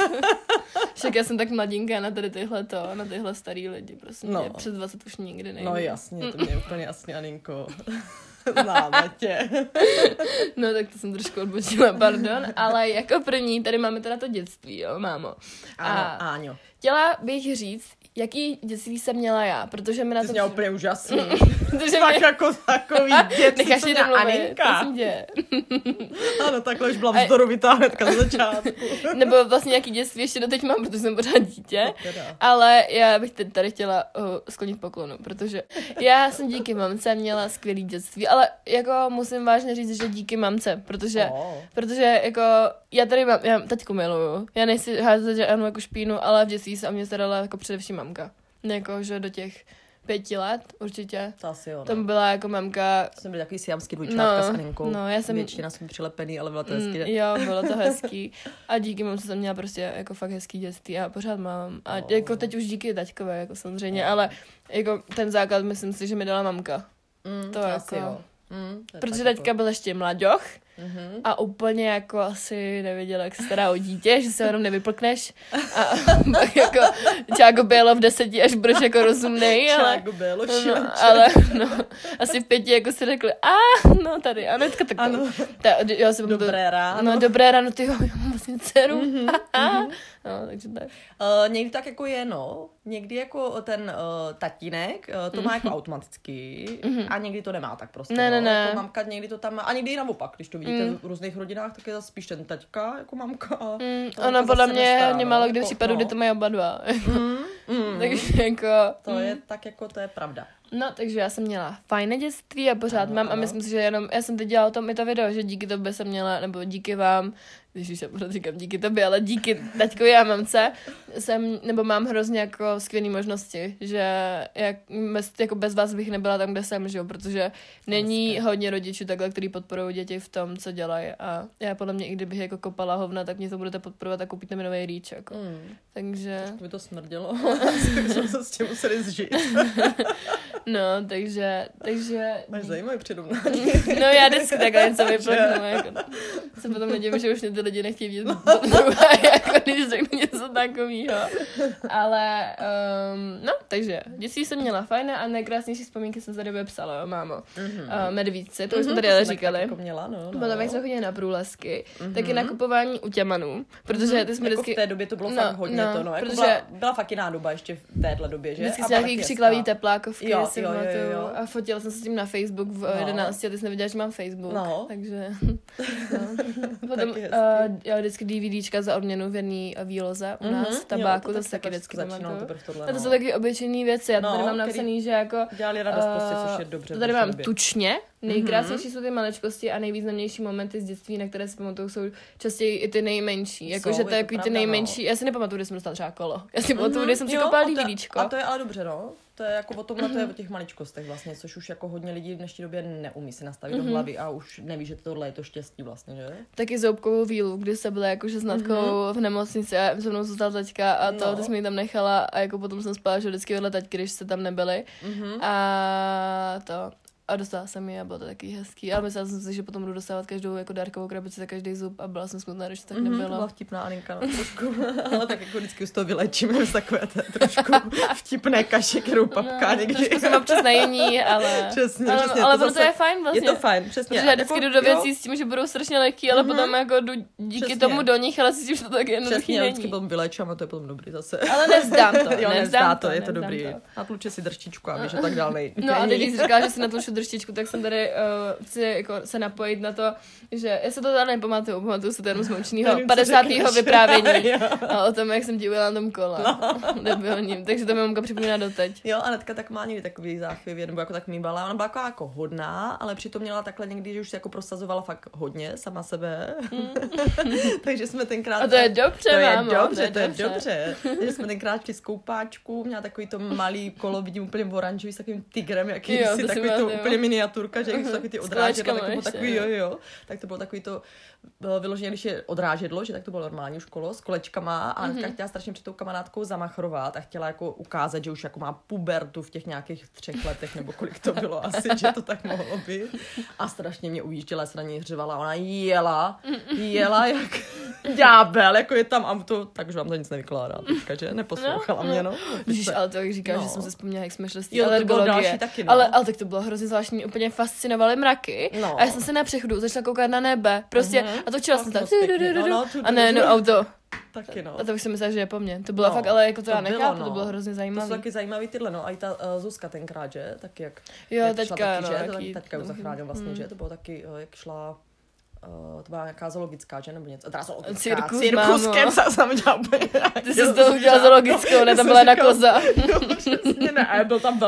Speaker 1: Však já jsem tak mladinká na tady tyhle to, na tyhle starý lidi, prostě
Speaker 2: No.
Speaker 1: mě přes 20 už nikdy nejde.
Speaker 2: No jasně, to mě je úplně jasně, Aninko. Známe tě.
Speaker 1: No tak to jsem trošku odbočila, pardon, ale jako první tady máme teda to dětství, jo, mámo. A
Speaker 2: Ano, Áňo.
Speaker 1: chtěla bych říct, jaký dětství jsem měla já, protože mi na
Speaker 2: Ty
Speaker 1: to...
Speaker 2: jsi měla úplně úžasný.
Speaker 1: protože
Speaker 2: Fakt
Speaker 1: mě...
Speaker 2: jako takový dětství,
Speaker 1: Necháš
Speaker 2: co
Speaker 1: mě domluvit,
Speaker 2: Aninka.
Speaker 1: prosím tě.
Speaker 2: Ano, takhle už byla vzdorovitá hnedka ze začátku.
Speaker 1: Nebo vlastně nějaký dětství ještě doteď mám, protože jsem pořád dítě. Ale já bych tady chtěla uh, sklonit poklonu, protože já jsem díky mamce měla skvělý dětství, ale jako musím vážně říct, že díky mamce, protože,
Speaker 2: Oh.
Speaker 1: protože jako já tady mám, já teďku miluju, já nejsi házet, že ano jako špínu, ale v dětství se o mě starala jako především mamka. Jako, že do těch pěti let určitě.
Speaker 2: To asi jo.
Speaker 1: Tam
Speaker 2: No.
Speaker 1: byla jako mamka,
Speaker 2: Jsem byl takový siamský dvojčátka
Speaker 1: No,
Speaker 2: s Aninkou.
Speaker 1: no, já jsem-
Speaker 2: Většina jsme přilepený, ale bylo to
Speaker 1: Mm,
Speaker 2: hezky.
Speaker 1: jo, bylo to hezký. A díky mamce jsem měla prostě jako fakt hezký dětství a pořád mám. A
Speaker 2: Oh.
Speaker 1: jako teď už díky taťkové, jako samozřejmě, ale jako ten základ myslím si, že mi dala mamka.
Speaker 2: Mm,
Speaker 1: to
Speaker 2: to
Speaker 1: jako-
Speaker 2: asi jo. Mm, to je
Speaker 1: Protože teďka byl ještě mlaďoch
Speaker 2: Mhm.
Speaker 1: a úplně jako asi nevěděla, jak se stará o dítě, že se jenom nevyplkneš. A pak jako Čágo bylo v deseti, až budeš jako rozumnej, ale...
Speaker 2: Čágo bylo,
Speaker 1: No, ale no, asi v pěti jako si řekli, a no tady, Anetka tak
Speaker 2: Ano.
Speaker 1: ta, já jsem
Speaker 2: Dobré ráno.
Speaker 1: No dobré ráno, ty jo, já mám vlastně dceru.
Speaker 2: Mhm,
Speaker 1: no, takže tak.
Speaker 2: Uh, někdy tak jako je, no. Někdy jako ten uh, tatínek uh, to má jako automaticky a někdy to nemá tak prostě.
Speaker 1: Mhm. Ne,
Speaker 2: no.
Speaker 1: ne, ne.
Speaker 2: Jako mamka někdy to tam má a někdy i naopak. Když to vidíte
Speaker 1: Mm.
Speaker 2: v různých rodinách, tak je zase spíš ten taťka jako mamka. A
Speaker 1: Mm, ono
Speaker 2: jako
Speaker 1: podle mě je hodně málo kdy
Speaker 2: jako,
Speaker 1: případů,
Speaker 2: no.
Speaker 1: kdy to mají oba dva.
Speaker 2: Mm, mm.
Speaker 1: takže jako...
Speaker 2: To je tak jako, to je pravda.
Speaker 1: No, takže já jsem měla fajné dětství a pořád
Speaker 2: Ano,
Speaker 1: mám a
Speaker 2: ano.
Speaker 1: myslím si, že jenom, já jsem teď dělala o tom i to video, že díky tobě jsem měla, nebo díky vám, když já pořád říkám díky tobě, ale díky taťkovi a mamce jsem, nebo mám hrozně jako skvělé možnosti, že jak, bez, jako bez vás bych nebyla tam, kde jsem, že jo, protože není
Speaker 2: Hezké.
Speaker 1: hodně rodičů takhle, který podporují děti v tom, co dělají a já podle mě, i kdybych jako kopala hovna, tak mě to budete podporovat a koupíte mi nový rýč, jako.
Speaker 2: Mm.
Speaker 1: Takže,
Speaker 2: To by to smrdělo. jsme se s tím museli zžít.
Speaker 1: No, takže, takže...
Speaker 2: Máš zajímavý přirovnání.
Speaker 1: No já vždycky takhle něco vyplknu, jako, se potom nedím, že už mě ty lidi nechtějí vidět druhé, jako když řeknu něco takového. Ale, um, no, takže, dětství jsem měla fajné a nejkrásnější vzpomínky jsem tady vypsala, jo, mámo. Mm-hmm. Uh, medvídce, to už jsme tady ale říkali.
Speaker 2: Jako měla, no, no.
Speaker 1: Potom, jak jsme chodili na průlesky, mm-hmm. taky nakupování u těmanů, protože ty jsme
Speaker 2: jako
Speaker 1: vždycky...
Speaker 2: v té době to bylo
Speaker 1: No,
Speaker 2: fakt hodně
Speaker 1: no,
Speaker 2: to, no. Jako
Speaker 1: protože-
Speaker 2: byla, byla fakt jiná doba ještě v téhle době, že?
Speaker 1: Vždycky jsme nějaký křiklavý teplákovky,
Speaker 2: Jo,
Speaker 1: si
Speaker 2: jo, jo,
Speaker 1: pamatuju.
Speaker 2: jo.
Speaker 1: A fotila jsem se s tím na Facebook v
Speaker 2: No.
Speaker 1: 11 a ty jsi nevěděla, že mám Facebook.
Speaker 2: No.
Speaker 1: Takže, no. Potom
Speaker 2: Taky
Speaker 1: uh, jo, vždycky DVDčka za odměnu v jedné výloze u nás,
Speaker 2: Mhm,
Speaker 1: v tabáku,
Speaker 2: jo,
Speaker 1: to,
Speaker 2: to tak
Speaker 1: taky vždycky
Speaker 2: začínalo
Speaker 1: pamatuju.
Speaker 2: tohle,
Speaker 1: A to
Speaker 2: no.
Speaker 1: jsou taky obyčejné věci, já
Speaker 2: No,
Speaker 1: tady mám napsaný, že jako...
Speaker 2: Dělali radost prostě, což je
Speaker 1: eh,
Speaker 2: dobře.
Speaker 1: To tady mám tučně. Nejkrásnější jsou ty maličkosti a nejvýznamnější momenty z dětství, na které si pamatuju, jsou častěji i ty nejmenší. Jakože to
Speaker 2: to
Speaker 1: takový ty
Speaker 2: no.
Speaker 1: nejmenší. Já si nepamatuju, kde jsem dostala třeba kolo. Já si pamatuju, kde jsem si
Speaker 2: Jo,
Speaker 1: koupila
Speaker 2: a to je-
Speaker 1: DVDčko.
Speaker 2: A to je ale dobře, no. To je jako o tomhle, to je o těch maličkostech vlastně, což už jako hodně lidí v dnešní době neumí si nastavit
Speaker 1: Mhm.
Speaker 2: do hlavy a už neví, že tohle je to štěstí vlastně, že?
Speaker 1: taky zoubkovou vílu, kdy se byla jakože s Natkou v nemocnici a se mnou zůstal taťka a to,
Speaker 2: No.
Speaker 1: ty jsme ji tam nechala a jako potom jsem spala, že vždycky vedle taťky, když se tam nebyli. A to. A dostala jsem ji a bylo to taky hezký. Ale myslela jsem si, že potom budu dostávat každou jako dárkovou krabici za každý zub a byla jsem smutná, když to tak
Speaker 2: Mhm, to
Speaker 1: nebylo.
Speaker 2: byla vtipná Aninka, no, trošku. ale tak jako vždycky už to vylečíme z takové té trošku vtipné kaše, kterou papká někdy.
Speaker 1: No, Trošku jsem občas najení, ale,
Speaker 2: Přesně,
Speaker 1: ale,
Speaker 2: přesně,
Speaker 1: ale
Speaker 2: to
Speaker 1: ono to
Speaker 2: zase-
Speaker 1: je fajn
Speaker 2: Je
Speaker 1: vlastně.
Speaker 2: to fajn, přesně.
Speaker 1: Protože já vždycky
Speaker 2: Jako,
Speaker 1: jdu do
Speaker 2: jo,
Speaker 1: věcí s tím, že budou strašně lehký, ale potom jako jdu díky
Speaker 2: Přesně.
Speaker 1: tomu do nich, ale cítím, že to tak jednoduchý
Speaker 2: Přesně,
Speaker 1: není.
Speaker 2: potom vylečám a to je potom dobrý zase.
Speaker 1: Ale nevzdám to,
Speaker 2: jo,
Speaker 1: nevzdám
Speaker 2: nevzdá
Speaker 1: to,
Speaker 2: to, je to dobrý.
Speaker 1: to.
Speaker 2: Natluče si drštičku a víš, že tak dál nej.
Speaker 1: No a jsi říkala, že si natluču drštičku, tak jsem tady uh, chci jako se napojit na to, že já se to teda nepamatuju, pamatuju se to jenom z
Speaker 2: co
Speaker 1: 50.
Speaker 2: řekneš.
Speaker 1: vyprávění a o tom, jak jsem ti na tom kole. No. Debilním, takže to mi mamka připomíná doteď.
Speaker 2: Jo, Anetka tak má někdy takový záchvěvy, nebo jako tak mývala. Ona byla jako, jako hodná, ale přitom měla takhle někdy, že už se jako prosazovala fakt hodně sama sebe. Takže jsme tenkrát...
Speaker 1: Mm. A to je dobře,
Speaker 2: to je
Speaker 1: mámo,
Speaker 2: dobře, to je dobře. Takže jsme tenkrát šli koupáčku, měla takový to malý kolo, vidím úplně oranžový s takovým tigrem, jaký
Speaker 1: Jo, si
Speaker 2: takový to. Úplně miniaturka, že jsou takový ty
Speaker 1: S
Speaker 2: odrážedla,
Speaker 1: kolečkama
Speaker 2: tak to bylo takový,
Speaker 1: jo.
Speaker 2: jo. Tak to bylo takový to, bylo vyloženě, když je odrážedlo, že tak to bylo normální už kolo s kolečkama a
Speaker 1: Mhm.
Speaker 2: Anetka chtěla strašně před tou kamarádkou zamachrovat a chtěla jako ukázat, že už jako má pubertu v těch nějakých třech letech nebo kolik to bylo asi, že to tak mohlo být. A strašně mě ujížděla, se na něj hřevala, ona jela, jela jak ďábel, jako je tam auto, takže vám to nic nevykládá teďka, že? Neposlouchala
Speaker 1: No,
Speaker 2: mě, no.
Speaker 1: Víš, ale to jak říkáš,
Speaker 2: No.
Speaker 1: že jsem se vzpomněla, jak jsme šli z té alergologie.
Speaker 2: další taky, no.
Speaker 1: ale, ale tak to bylo hrozně zvláštní, úplně fascinovaly mraky.
Speaker 2: No.
Speaker 1: A já jsem se na přechodu začala koukat na nebe. Prostě,
Speaker 2: Mhm.
Speaker 1: a točila jsem
Speaker 2: Tak. No, no,
Speaker 1: A ne, no auto.
Speaker 2: Taky no.
Speaker 1: A to už jsem myslela, že je po mně. To bylo
Speaker 2: No,
Speaker 1: fakt, ale jako to,
Speaker 2: to
Speaker 1: já
Speaker 2: bylo,
Speaker 1: nechápu,
Speaker 2: no.
Speaker 1: to bylo hrozně
Speaker 2: To jsou
Speaker 1: zajímavé.
Speaker 2: taky zajímavý tyhle, no a i ta uh, Zuzka tenkrát, že? Taky jak,
Speaker 1: Jo,
Speaker 2: jak
Speaker 1: teďka,
Speaker 2: šla taky,
Speaker 1: no,
Speaker 2: že? Taky teďka už
Speaker 1: no,
Speaker 2: zachránil vlastně,
Speaker 1: hmm.
Speaker 2: že? To bylo taky, uh, jak šla Uh, to byla nějaká zoologická, že? Nebo něco. Teda zoologická.
Speaker 1: Cirkus,
Speaker 2: Cirkuskem
Speaker 1: mámo.
Speaker 2: jsem úplně.
Speaker 1: Ty jsi to udělala zoologickou, ne, tam byla jedna koza.
Speaker 2: Jo, přesně, ne, a byl tam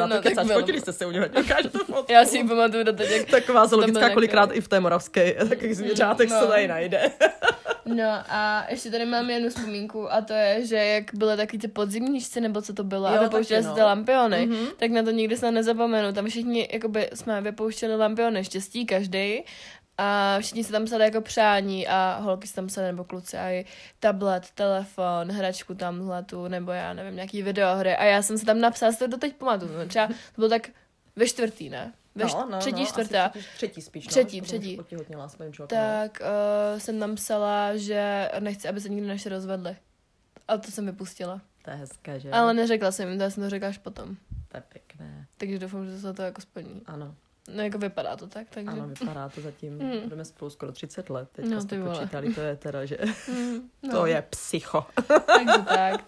Speaker 1: No,
Speaker 2: no,
Speaker 1: tak
Speaker 2: to
Speaker 1: byl.
Speaker 2: fotili jste se u něho, to fotku.
Speaker 1: Já si ji pamatuju do teď, jak
Speaker 2: Taková zoologická kolikrát i v té moravské, takových zvířátek
Speaker 1: No.
Speaker 2: se tady najde.
Speaker 1: No a ještě tady mám jednu vzpomínku a to je, že jak byly taky ty podzimníčci, nebo co to bylo,
Speaker 2: Jo,
Speaker 1: a vypouštěli se
Speaker 2: no.
Speaker 1: ty lampiony,
Speaker 2: Mhm.
Speaker 1: tak na to nikdy se nezapomenu. Tam všichni, jakoby jsme vypouštěli lampiony štěstí každý a všichni se tam psali jako přání a holky se tam psali, nebo kluci a i tablet, telefon, hračku tamhle tu, nebo já nevím, nějaký videohry a já jsem se tam napsala, si to doteď pamatuju, no, třeba to bylo tak ve čtvrtý, ne? Ve št- třetí,
Speaker 2: asi
Speaker 1: čtvrtá.
Speaker 2: Třetí, třetí spíš,
Speaker 1: Třetí,
Speaker 2: no,
Speaker 1: třetí.
Speaker 2: Mým člověkem.
Speaker 1: tak uh, jsem tam psala, že nechci, aby se nikdy naše rozvedli. A to jsem vypustila.
Speaker 2: To je hezké, že?
Speaker 1: Ale neřekla jsem jim, to já jsem to řekla až potom.
Speaker 2: To je pěkné.
Speaker 1: Takže doufám, že se to jako splní.
Speaker 2: Ano,
Speaker 1: No jako vypadá to tak, takže...
Speaker 2: ano, vypadá to zatím.
Speaker 1: Mm.
Speaker 2: Budeme spolu skoro 30 let. Teďka
Speaker 1: No,
Speaker 2: no,
Speaker 1: ty
Speaker 2: jste počítali, to je teda, že
Speaker 1: Mm, no,
Speaker 2: to je psycho.
Speaker 1: Takže tak.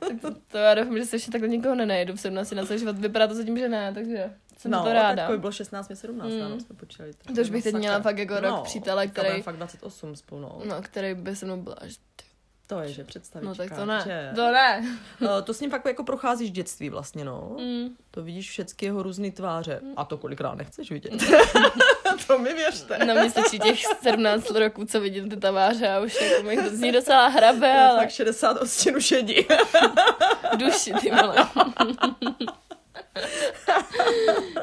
Speaker 1: tak to, to, já doufám, že se ještě takhle nikoho nenajdu v 17 na celý život. Vypadá to zatím, že ne, takže jsem
Speaker 2: no,
Speaker 1: to ráda.
Speaker 2: tak bylo 16, mě 17,
Speaker 1: Mm.
Speaker 2: ano, jsme počítali.
Speaker 1: To už bych teď měla fakt jako rok přítele,
Speaker 2: který... fakt 28 spolu, no.
Speaker 1: no, který by se mnou byl až...
Speaker 2: To je, že představička.
Speaker 1: No tak to ne,
Speaker 2: Že...
Speaker 1: to ne.
Speaker 2: Uh, to s ním fakt jako procházíš dětství vlastně, no.
Speaker 1: Mm.
Speaker 2: To vidíš všechny jeho různé tváře. A to kolikrát nechceš vidět. to mi věřte.
Speaker 1: Na mě stačí těch 17 roků, co vidím ty taváře a už jako mi to zní docela hrabe,
Speaker 2: Ale... Fakt 60 ostěnů šedí.
Speaker 1: duši, ty vole.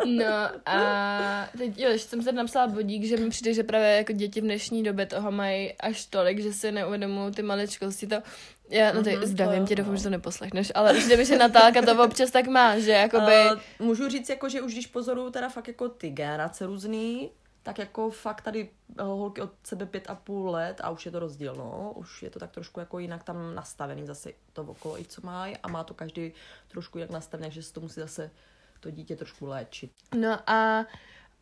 Speaker 1: No a teď, jo, ještě jsem se napsala bodík, že mi přijde, že právě jako děti v dnešní době toho mají až tolik, že si neuvědomují ty maličkosti, to já, no ty,
Speaker 2: Mhm,
Speaker 1: zdravím
Speaker 2: to
Speaker 1: tě,
Speaker 2: jo,
Speaker 1: doufám,
Speaker 2: no.
Speaker 1: že to neposlechneš, ale přijde mi, že Natálka to občas tak má, že jakoby...
Speaker 2: Uh, můžu říct, jako, že už když pozoruju teda fakt jako ty generace různý, tak jako fakt tady eh, holky od sebe pět a půl let a už je to rozdíl, no. Už je to tak trošku jako jinak tam nastavený zase to okolo i co mají a má to každý trošku jinak nastavené, že se to musí zase to dítě trošku léčit.
Speaker 1: No a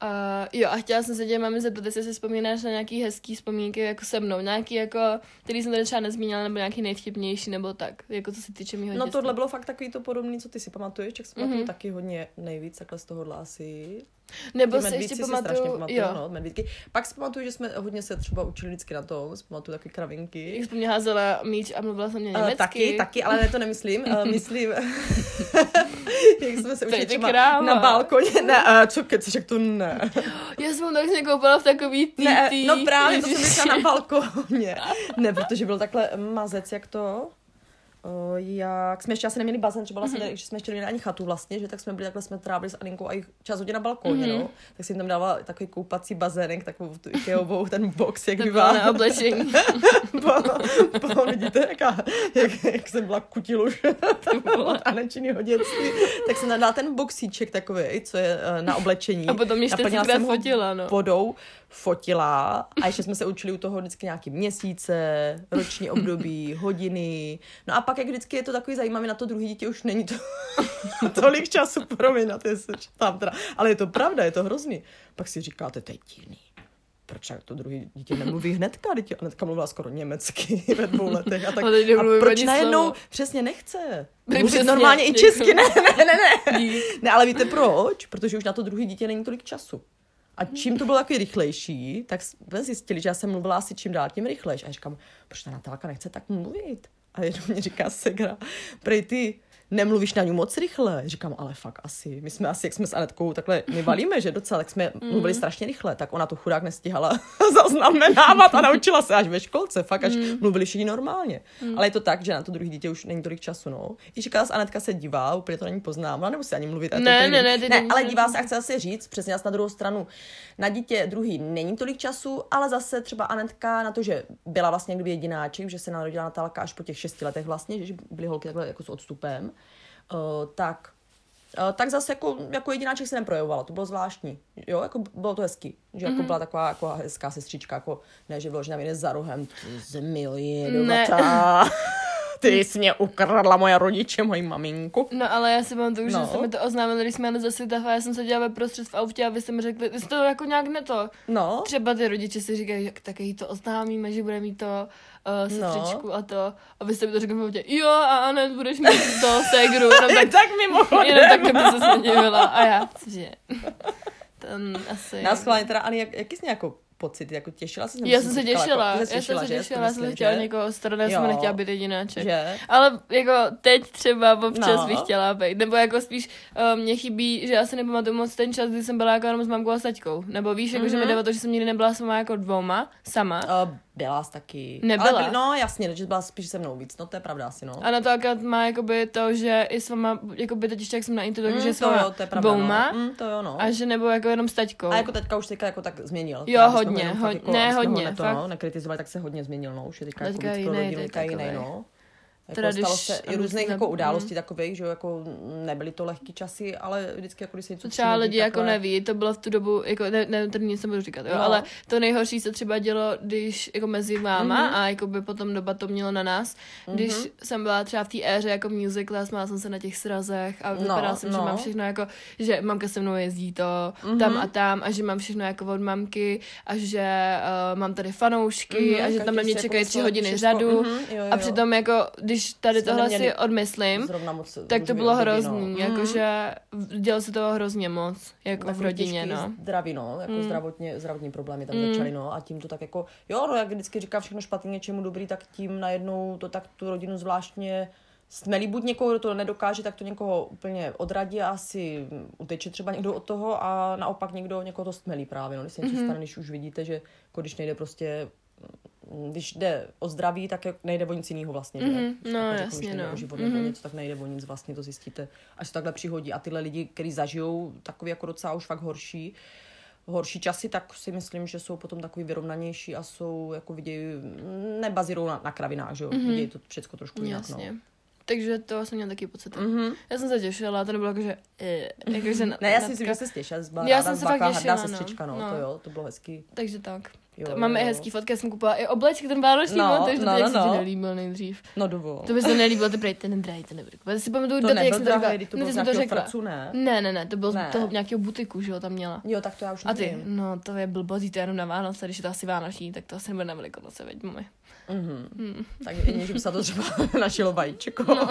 Speaker 1: Uh, jo, a chtěla jsem se tě, máme zeptat, jestli si vzpomínáš na nějaký hezký vzpomínky jako se mnou, nějaký jako, který jsem tady třeba nezmínila, nebo nějaký nejvtipnější, nebo tak, jako co se týče mýho
Speaker 2: No
Speaker 1: dětství.
Speaker 2: tohle bylo fakt takový to podobný, co ty si pamatuješ, tak si
Speaker 1: Mhm.
Speaker 2: taky hodně nejvíc, takhle z tohohle asi.
Speaker 1: Nebo si
Speaker 2: medvídci
Speaker 1: ještě
Speaker 2: si strašně
Speaker 1: pamatuju,
Speaker 2: pamatuju,
Speaker 1: jo,
Speaker 2: no, medvídky. Pak si pamatuju, že jsme hodně se třeba učili vždycky na tom, si pamatuju taky kravinky.
Speaker 1: jak jsi mě házela míč a mluvila jsem mě
Speaker 2: Uh,
Speaker 1: německy.
Speaker 2: taky, taky, ale ne, to nemyslím. Uh, myslím, jak jsme se učili třeba
Speaker 1: kráva.
Speaker 2: na balkoně. Ne, uh, co keceš, jak to ne.
Speaker 1: Já jsem tak se koupala v takový tý,
Speaker 2: ne no právě, to jsem myslela na balkoně. Ne, protože byl takhle mazec, jak to... Uh, jak jsme ještě asi neměli bazén, třeba vlastně, mm-hmm. že jsme ještě neměli ani chatu vlastně, že tak jsme byli takhle, jsme trávili s Aninkou a jich čas hodně na balkóně, mm-hmm. no. Tak jsem jim tam dala takový koupací bazének, takovou tu Ikeovou, ten box, jak
Speaker 1: bylo na oblečení.
Speaker 2: po, po, vidíte, jaká, jak, jak jsem byla kutiluš od Anečinýho dětství, tak jsem nadala ten boxíček takový, co je eh, na oblečení.
Speaker 1: A potom
Speaker 2: Naplnila
Speaker 1: čtyřikrát
Speaker 2: jsem
Speaker 1: fotila, no.
Speaker 2: vodou, fotila a ještě jsme se učili u toho vždycky nějaký měsíce, roční období, hodiny. No a pak, jak vždycky je to takový zajímavý, na to druhý dítě už není to tolik času, promiň, na to se tam teda. Ale je to pravda, je to hrozný. Pak si říkáte, to je divný. Proč to druhý dítě nemluví hnedka? Dítě hnedka mluvila skoro německy ve dvou letech. A, tak,
Speaker 1: teď nemluví
Speaker 2: a proč najednou
Speaker 1: slovo.
Speaker 2: přesně nechce?
Speaker 1: Přesně,
Speaker 2: Mluvit normálně i česky. Ne, ne, ne, ne.
Speaker 1: Dík.
Speaker 2: Ne, ale víte proč? Protože už na to druhý dítě není tolik času. A čím to bylo takový rychlejší, tak jsme zjistili, že já jsem mluvila asi čím dál tím rychlejš. A říkám, proč ta Natálka nechce tak mluvit? A jednou mě říká Segra, prej ty nemluvíš na ní moc rychle. Říkám, ale fakt asi. My jsme asi, jak jsme s Anetkou takhle, my valíme, že docela, tak jsme mluvili strašně rychle, tak ona to chudák nestihala zaznamenávat a naučila se až ve školce, fakt až mluvili všichni normálně. Ale je to tak, že na to druhý dítě už není tolik času, no. I říká, Anetka se dívá, úplně to není poznám, ona nemusí ani mluvit.
Speaker 1: Ne, ne, ne,
Speaker 2: ne
Speaker 1: nemusíš
Speaker 2: ale dívá se a chce zase říct, přesně na druhou stranu, na dítě druhý není tolik času, ale zase třeba Anetka na to, že byla vlastně kdyby jedináček, že se narodila Natálka až po těch šesti letech vlastně, že byly holky takhle jako s odstupem, uh, tak. Uh, tak zase jako, jako jedináček se neprojevovala, to bylo zvláštní, jo, jako bylo to hezký, že jako byla taková jako hezká sestřička, jako ne, že vyložená jde za rohem, ty zemil jedovatá, ty jsi mě ukradla moje rodiče, moji maminku.
Speaker 1: No ale já si pamatuju, že
Speaker 2: No.
Speaker 1: jste mi to oznámili, když jsme jeli ze Svitafa, já jsem se dělala ve prostřed v autě a vy jste mi řekli, jste to jako nějak ne to.
Speaker 2: No,
Speaker 1: Třeba ty rodiče si říkají, jak tak jí to oznámíme, že bude mít to uh, sestřičku a to. A vy jste mi to řekli v autě, jo a hned budeš mít to ségru. Jenom tak,
Speaker 2: tak mimochodem.
Speaker 1: jenom tak by se směnila. A já, cože. Ten asi...
Speaker 2: Nás schválně teda, Ani, jak, jaký jsi jako pocit, jako těšila jsi?
Speaker 1: Já jsem se těšila,
Speaker 2: Jako,
Speaker 1: já jsem se těšila, já jsem chtěla
Speaker 2: že?
Speaker 1: někoho starat, já jsem nechtěla být jedináček.
Speaker 2: Že?
Speaker 1: Ale jako teď třeba občas
Speaker 2: No.
Speaker 1: bych chtěla být, nebo jako spíš uh, mě chybí, že já si nepamatuju moc ten čas, kdy jsem byla jako jenom s mamkou a s taťkou. Nebo víš, jako, že mi
Speaker 2: Mhm.
Speaker 1: jde o to, že jsem nikdy nebyla sama jako dvoma, sama.
Speaker 2: Uh, byla jsi taky.
Speaker 1: Nebyla.
Speaker 2: Ale, no jasně, že byla spíš se mnou víc, no to je pravda asi, no.
Speaker 1: A na to akorát má jakoby to, že i s váma, jakoby teď jak jsem na intu, takže
Speaker 2: Mm,
Speaker 1: s
Speaker 2: to
Speaker 1: váma
Speaker 2: jo, to je pravda,
Speaker 1: dvouma,
Speaker 2: no. Mm, to jo, no.
Speaker 1: a že nebo jako jenom s taťkou.
Speaker 2: A jako teďka už teďka jako tak změnil.
Speaker 1: Jo, hodně,
Speaker 2: jenom
Speaker 1: ho-
Speaker 2: fakt jako,
Speaker 1: ne,
Speaker 2: abychom ho
Speaker 1: hodně,
Speaker 2: Ne, to,
Speaker 1: fakt.
Speaker 2: no, nekritizovali, tak se hodně změnil, no. Už je teďka,
Speaker 1: Teďka
Speaker 2: jako
Speaker 1: je
Speaker 2: pro
Speaker 1: jiný,
Speaker 2: teďka jiný, no. Jako
Speaker 1: Teda
Speaker 2: stalo
Speaker 1: když-
Speaker 2: se i různých
Speaker 1: když
Speaker 2: jako
Speaker 1: ne-
Speaker 2: událostí takových, že jo, jako nebyly to lehký časy, ale vždycky jako když se něco
Speaker 1: To třeba lidi jako
Speaker 2: takhle-
Speaker 1: neví, to bylo v tu dobu, jako ne, ne tady nic nebudu říkat, jo,
Speaker 2: No.
Speaker 1: ale to nejhorší se třeba dělo, když jako mezi váma
Speaker 2: Mhm.
Speaker 1: a jako by potom doba to mělo na nás, když jsem byla třeba v té éře jako musical, smála jsem se na těch srazech a vypadala
Speaker 2: No,
Speaker 1: jsem, že
Speaker 2: no.
Speaker 1: mám všechno jako, že mamka se mnou jezdí to tam a tam a že mám všechno jako od mamky a že uh, mám tady fanoušky
Speaker 2: Mhm,
Speaker 1: a že tam na mě
Speaker 2: jako
Speaker 1: čekají tři hodiny řadu
Speaker 2: Mhm,
Speaker 1: a přitom jako, když tady
Speaker 2: Jsme
Speaker 1: tohle si odmyslím,
Speaker 2: moc
Speaker 1: tak to bylo hrozný,
Speaker 2: no.
Speaker 1: jakože dělo se toho hrozně moc, jako
Speaker 2: Tak
Speaker 1: v rodině, no.
Speaker 2: Zdraví, no, jako
Speaker 1: Mm.
Speaker 2: zdravotně, zdravotní problémy tam
Speaker 1: Mm.
Speaker 2: začaly, no, a tím to tak jako, jo, no, jak vždycky říká všechno špatný, něčemu dobrý, tak tím najednou to tak tu rodinu zvláštně stmelí. Buď někoho, kdo to nedokáže, tak to někoho úplně odradí a asi uteče třeba někdo od toho a naopak někdo někoho to stmelí právě, no, když se něco
Speaker 1: Mhm.
Speaker 2: stane, když už vidíte, že jako když nejde prostě když jde o zdraví, tak nejde o nic jiného vlastně.
Speaker 1: Mhm,
Speaker 2: Když
Speaker 1: no,
Speaker 2: takhle
Speaker 1: jasně,
Speaker 2: když
Speaker 1: no.
Speaker 2: O život nebo
Speaker 1: Mhm.
Speaker 2: něco, tak nejde o nic vlastně, to zjistíte, až se takhle přihodí. A tyhle lidi, kteří zažijou takový jako docela už fakt horší, horší časy, tak si myslím, že jsou potom takový vyrovnanější a jsou, jako vidějí, nebazirou na, na kravinách, že jo, mm-hmm. vidějí to všechno trošku jinak,
Speaker 1: Jasně.
Speaker 2: no.
Speaker 1: Takže to jsem měla taky pocit.
Speaker 2: Mhm.
Speaker 1: Já jsem se těšila, to nebylo jako, že... eh, Jako, že na,
Speaker 2: Ne, já si myslím, že se těšila,
Speaker 1: Já jsem se fakt těšila, no.
Speaker 2: sestřička, no.
Speaker 1: No.
Speaker 2: to jo, to bylo hezký.
Speaker 1: Takže tak.
Speaker 2: Jo,
Speaker 1: To Máme
Speaker 2: jo,
Speaker 1: i hezký fotky, já jsem kupovala i oblečky, ten vánoční
Speaker 2: No,
Speaker 1: no, takže
Speaker 2: no,
Speaker 1: no, jak
Speaker 2: no,
Speaker 1: se ti
Speaker 2: no.
Speaker 1: nelíbil nejdřív.
Speaker 2: No dovol.
Speaker 1: To by se nelíbilo, ty prej, ten drahý, ten nebudu. Já si pamatuju
Speaker 2: to
Speaker 1: daty, jak jsem to řekla.
Speaker 2: to
Speaker 1: Ne, jsi mi to řekla.
Speaker 2: fracu, ne?
Speaker 1: Ne, ne, ne, to byl
Speaker 2: Ne.
Speaker 1: z toho nějakého butiku, že jo, tam měla.
Speaker 2: Jo, tak to já už
Speaker 1: A ty,
Speaker 2: nevím.
Speaker 1: no to je blbozí, to je jenom na Vánoce, když je to asi Vánoční, tak to asi nebude na Velikonoce, veď mami.
Speaker 2: Mhm.
Speaker 1: Hmm.
Speaker 2: Tak by se to třeba našilo vajíčko.
Speaker 1: No,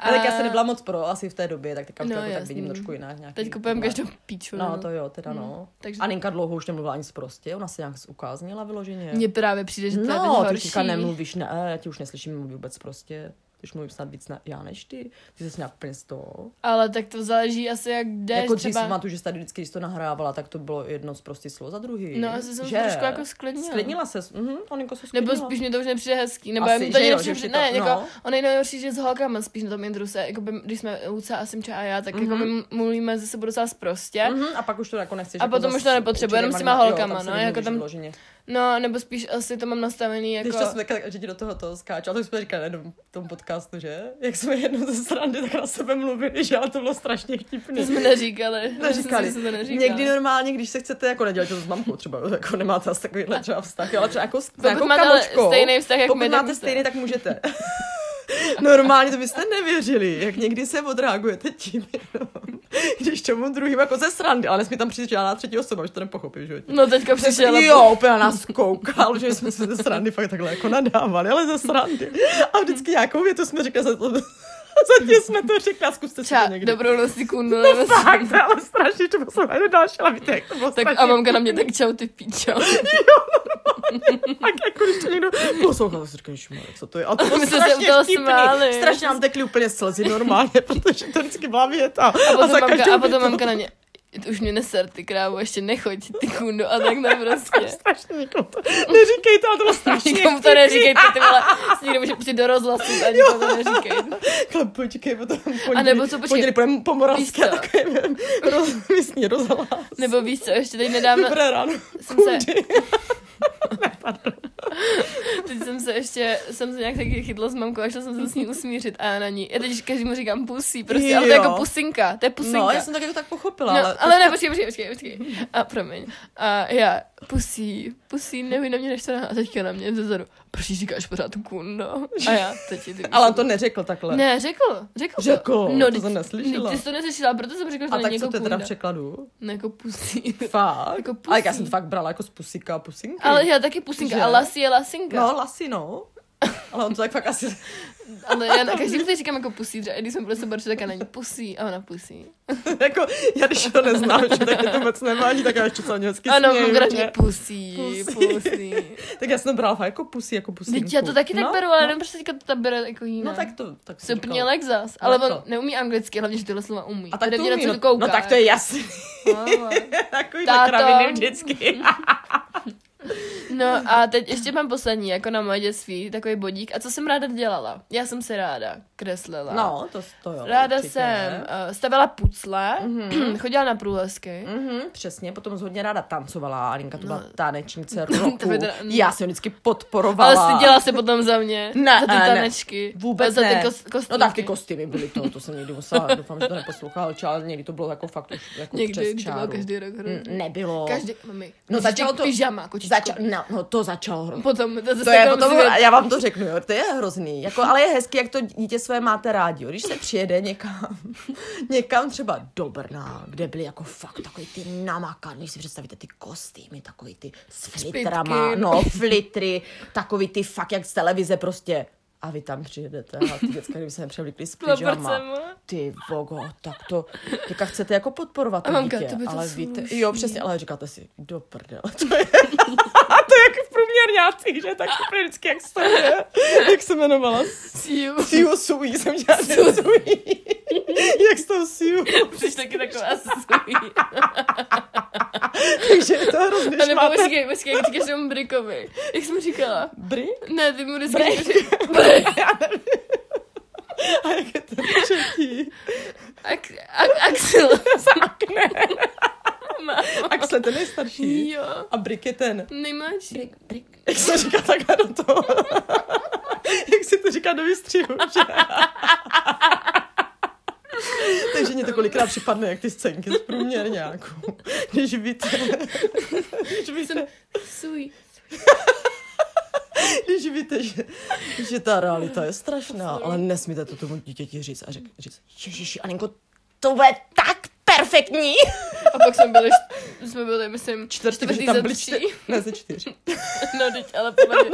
Speaker 2: Ale tak já se nebyla moc pro asi v té době, tak teďka
Speaker 1: No,
Speaker 2: jako tak vidím trošku jinak. Nějaký,
Speaker 1: Teď kupujeme každou píču.
Speaker 2: No, to jo, teda no.
Speaker 1: Hmm. Takže
Speaker 2: A Ninka dlouho už nemluvila nic prostě, ona se nějak ukáznila vyloženě.
Speaker 1: mně právě přijde, že to je teď
Speaker 2: no, ty nemluvíš, ne, já tě už neslyším mluvit vůbec prostě. Už mluvím snad víc na, já než ty. Ty jsi nějak úplně z toho.
Speaker 1: Ale tak to záleží asi, jak jdeš
Speaker 2: jako dřív
Speaker 1: třeba...
Speaker 2: si pamatuju, že jsi tady vždycky, když to nahrávala, tak to bylo jedno z prostý slovo za druhý.
Speaker 1: No, asi jsem se
Speaker 2: že?
Speaker 1: trošku jako sklidnila.
Speaker 2: Sklidnila se, mhm, Oninko se
Speaker 1: Nebo
Speaker 2: sklidnila.
Speaker 1: spíš mě to už nepřijde hezký, nebo
Speaker 2: Asi,
Speaker 1: Asi, to
Speaker 2: že
Speaker 1: ani
Speaker 2: jo,
Speaker 1: nepřijde,
Speaker 2: že
Speaker 1: ne,
Speaker 2: to-
Speaker 1: jako,
Speaker 2: no.
Speaker 1: ono je nejhorší, že s holkama spíš na tom intru se, jako by, když jsme Luca a Simča a já, tak mm-hmm. jako my mluvíme ze sebou docela sprostě.
Speaker 2: Mhm, a pak už to jako nechceš.
Speaker 1: A
Speaker 2: jako
Speaker 1: potom už to nepotřebuji, jenom s těma holkama, no,
Speaker 2: se
Speaker 1: jako tam-. No, nebo spíš asi to mám nastavený jako...
Speaker 2: Když to jsme, že ti do toho to skáču, a to jsme říkali na jednom tom podcastu, že? Jak jsme jednou ze srandy tak na sebe mluvili, že ale to bylo strašně
Speaker 1: To
Speaker 2: vtipný.
Speaker 1: jsme neříkali.
Speaker 2: Neříkali.
Speaker 1: Jsme to neříkali.
Speaker 2: Někdy normálně, když se chcete, jako nedělat to s mamkou třeba, jako nemáte asi takovýhle třeba vztah, ale třeba jako s
Speaker 1: Pokud
Speaker 2: nějakou
Speaker 1: máte ale
Speaker 2: kamočkou.
Speaker 1: stejný vztah, jak
Speaker 2: Pokud
Speaker 1: my, tak
Speaker 2: máte stejný, tak můžete. Normálně to byste nevěřili, jak někdy se odreagujete tím, jenom, když tomu druhým jako ze srandy, ale nesmí tam přijít žádná třetí osoba, už to nepochopím, že jo.
Speaker 1: No teďka přišel.
Speaker 2: Jo, úplně na nás koukal, že jsme se ze srandy fakt takhle jako nadávali, ale ze srandy. A vždycky nějakou větu jsme řekli, za to, zatím jsme to řekli, a zkuste si to někdy.
Speaker 1: dobrou noci kundu, nebo
Speaker 2: Fakt, ale strašně, že to jsem ani další, ale víte, jak to bylo
Speaker 1: tak
Speaker 2: strašně
Speaker 1: a mamka na mě tak čau, ty píčo.
Speaker 2: tak jako když to někdo poslouchal, tak si říkal, "Ježišmarja, co to je? A to bylo
Speaker 1: se
Speaker 2: strašně vtipný.
Speaker 1: smáli.
Speaker 2: Strašně nám tekly úplně slzy normálně, protože to vždycky byla věta.
Speaker 1: A potom,
Speaker 2: za
Speaker 1: mamka,
Speaker 2: každou
Speaker 1: a potom mamka na mě, už mě neser, ty krávo, ještě nechoď, ty kundo, a tak ne prostě.
Speaker 2: Strašně nikomu to neříkejte, ale to bylo strašně
Speaker 1: Nikomu to neříkejte, ty vole, si někdo může přijít do rozhlasu, a nikomu to neříkejte.
Speaker 2: Takhle počkej, potom pondělí,
Speaker 1: A nebo co, počkej.
Speaker 2: pondělí půjdeme po Moravské,
Speaker 1: co?
Speaker 2: takový roz, místní rozhlas.
Speaker 1: Nebo víš co, ještě teď nedávno,
Speaker 2: Dobré ráno,
Speaker 1: jsem se- teď jsem se ještě, jsem se nějak taky chytla s mamkou a šla jsem se s ní usmířit a já na ní. Já teď každému říkám pusí, prostě, ale to je jako pusinka, to je pusinka.
Speaker 2: No, já jsem tak jako tak pochopila,
Speaker 1: No,
Speaker 2: ale...
Speaker 1: ale ne, počkej, počkej, počkej, počkej. A promiň. A já, pusí, pusí, neví na mě než to A teďka na mě zezadu, proč říkáš pořád kundo? A já, teď ty
Speaker 2: Ale on to neřekl takhle.
Speaker 1: Ne, řekl, řekl.
Speaker 2: Řekl,
Speaker 1: no,
Speaker 2: to jsem neslyšela.
Speaker 1: Ty jsi to neslyšela, proto jsem řekla, že
Speaker 2: A
Speaker 1: to
Speaker 2: tak
Speaker 1: není
Speaker 2: co
Speaker 1: jako
Speaker 2: to je teda v
Speaker 1: kunda.
Speaker 2: překladu?
Speaker 1: No, jako pusí.
Speaker 2: Fakt?
Speaker 1: Jako
Speaker 2: Ale já
Speaker 1: pusí.
Speaker 2: jsem to fakt brala jako z pusika a pusinky.
Speaker 1: Ale já taky pusinka,
Speaker 2: Že?
Speaker 1: a lasy je lasinka.
Speaker 2: No, lasy, no. Ale on to tak fakt asi...
Speaker 1: Ale já na každým to říkám jako pusí, třeba když jsem prostě barču, tak já na ní pusí a ona pusí.
Speaker 2: jako, já když to neznám, že tak to moc nevadí, tak já ještě co hezky
Speaker 1: Ano, konkrétně pusí,
Speaker 2: Pusí.
Speaker 1: pusí.
Speaker 2: Tak já jsem to brala fakt jako pusy, jako pusinku.
Speaker 1: Teď já to taky tak
Speaker 2: no,
Speaker 1: beru, ale
Speaker 2: no.
Speaker 1: jenom prostě teďka to tam bere jako jinak.
Speaker 2: No tak to, tak
Speaker 1: úplně
Speaker 2: říkala.
Speaker 1: Lexas, ale
Speaker 2: No
Speaker 1: on
Speaker 2: to.
Speaker 1: neumí anglicky, hlavně, že tyhle slova umí.
Speaker 2: A tak to
Speaker 1: na
Speaker 2: umí, no,
Speaker 1: to kouká.
Speaker 2: no tak to je jasný.
Speaker 1: Ale-
Speaker 2: Takový kraviny vždycky.
Speaker 1: No a teď ještě mám poslední, jako na moje dětství, takový bodík. A co jsem ráda dělala? Já jsem si ráda kreslila.
Speaker 2: No, to, to jo.
Speaker 1: Ráda
Speaker 2: určitě.
Speaker 1: jsem uh, stavila pucle, mm-hmm. chodila na průlesky.
Speaker 2: Mhm, přesně, potom jsem hodně ráda tancovala, Alinka to byla
Speaker 1: No.
Speaker 2: tanečnice
Speaker 1: To
Speaker 2: roku.
Speaker 1: teda-
Speaker 2: Já jsem vždycky podporovala.
Speaker 1: Ale styděla se potom za mě.
Speaker 2: Ne,
Speaker 1: za ty
Speaker 2: ne, ne.
Speaker 1: tanečky.
Speaker 2: Vůbec
Speaker 1: za ty
Speaker 2: ne.
Speaker 1: kos- kostýmky.
Speaker 2: No tak ty kostýmy byly to, to jsem někdy musela, doufám, že to neposlouchal, ale někdy to bylo jako fakt už jako
Speaker 1: Někdy,
Speaker 2: přes
Speaker 1: když to bylo
Speaker 2: čáru.
Speaker 1: každý rok hrozně.
Speaker 2: Nebylo.
Speaker 1: Každý, mami.
Speaker 2: No začalo to-
Speaker 1: Pyžama.
Speaker 2: Začal, no, no, to začalo hrozně.
Speaker 1: Potom, to,
Speaker 2: To je potom, já vám to řeknu, jo, to je hrozný. Jako, ale je hezky, jak to dítě své máte rádi. Jo. Když se přijede někam, někam třeba do Brna, kde byly jako fakt takový ty namakaný, když si představíte ty kostýmy, takový ty s flitrama,
Speaker 1: Špitky.
Speaker 2: no flitry, takový ty fakt jak z televize prostě. A vy tam přijedete a ty děcka, kdyby se nepřevlíkli s pyžama. Ty vogo, tak to, teďka chcete jako podporovat to
Speaker 1: mamka,
Speaker 2: dítě,
Speaker 1: to by to
Speaker 2: ale víte,
Speaker 1: sluší.
Speaker 2: jo přesně, ale říkáte si, do prdele, to je jak v průměrňácích, že tak úplně vždycky, jak se to je, jak se jmenovala,
Speaker 1: Siu.
Speaker 2: Siu Sui, jsem dělala ten Sui, jak s tou Siu,
Speaker 1: Jsi taky taková sují.
Speaker 2: Takže je to hrozně
Speaker 1: A nebo počkej, počkej, jak říkáš tomu Brikovi. Jak jsem říkala?
Speaker 2: Bry?
Speaker 1: Ne, ty mu vždycky říkáš Brek.
Speaker 2: A jak je to třetí?
Speaker 1: Ak, ak, Axel. Mámo.
Speaker 2: Axel, ten nejstarší.
Speaker 1: Jo.
Speaker 2: A Brick je ten.
Speaker 1: Nejmladší.
Speaker 2: Brick. Jak se říká takhle do toho? jak si to říká do výstřihu, že? Takže mě to kolikrát připadne, jak ty scénky z průměrňáku. Když víte, když víte,
Speaker 1: Suj.
Speaker 2: když víte že, že ta realita je strašná, ale nesmíte to tomu dítěti říct a řek, říct, Ježiši, Aninko, to bude tak perfektní.
Speaker 1: A pak jsme byli, jsme byli, myslím,
Speaker 2: Čtvrtý,
Speaker 1: čtvrtý
Speaker 2: že tam
Speaker 1: ze
Speaker 2: byli
Speaker 1: tří.
Speaker 2: čtyři. Ne, ze čtyři.
Speaker 1: No, teď, ale pohodě.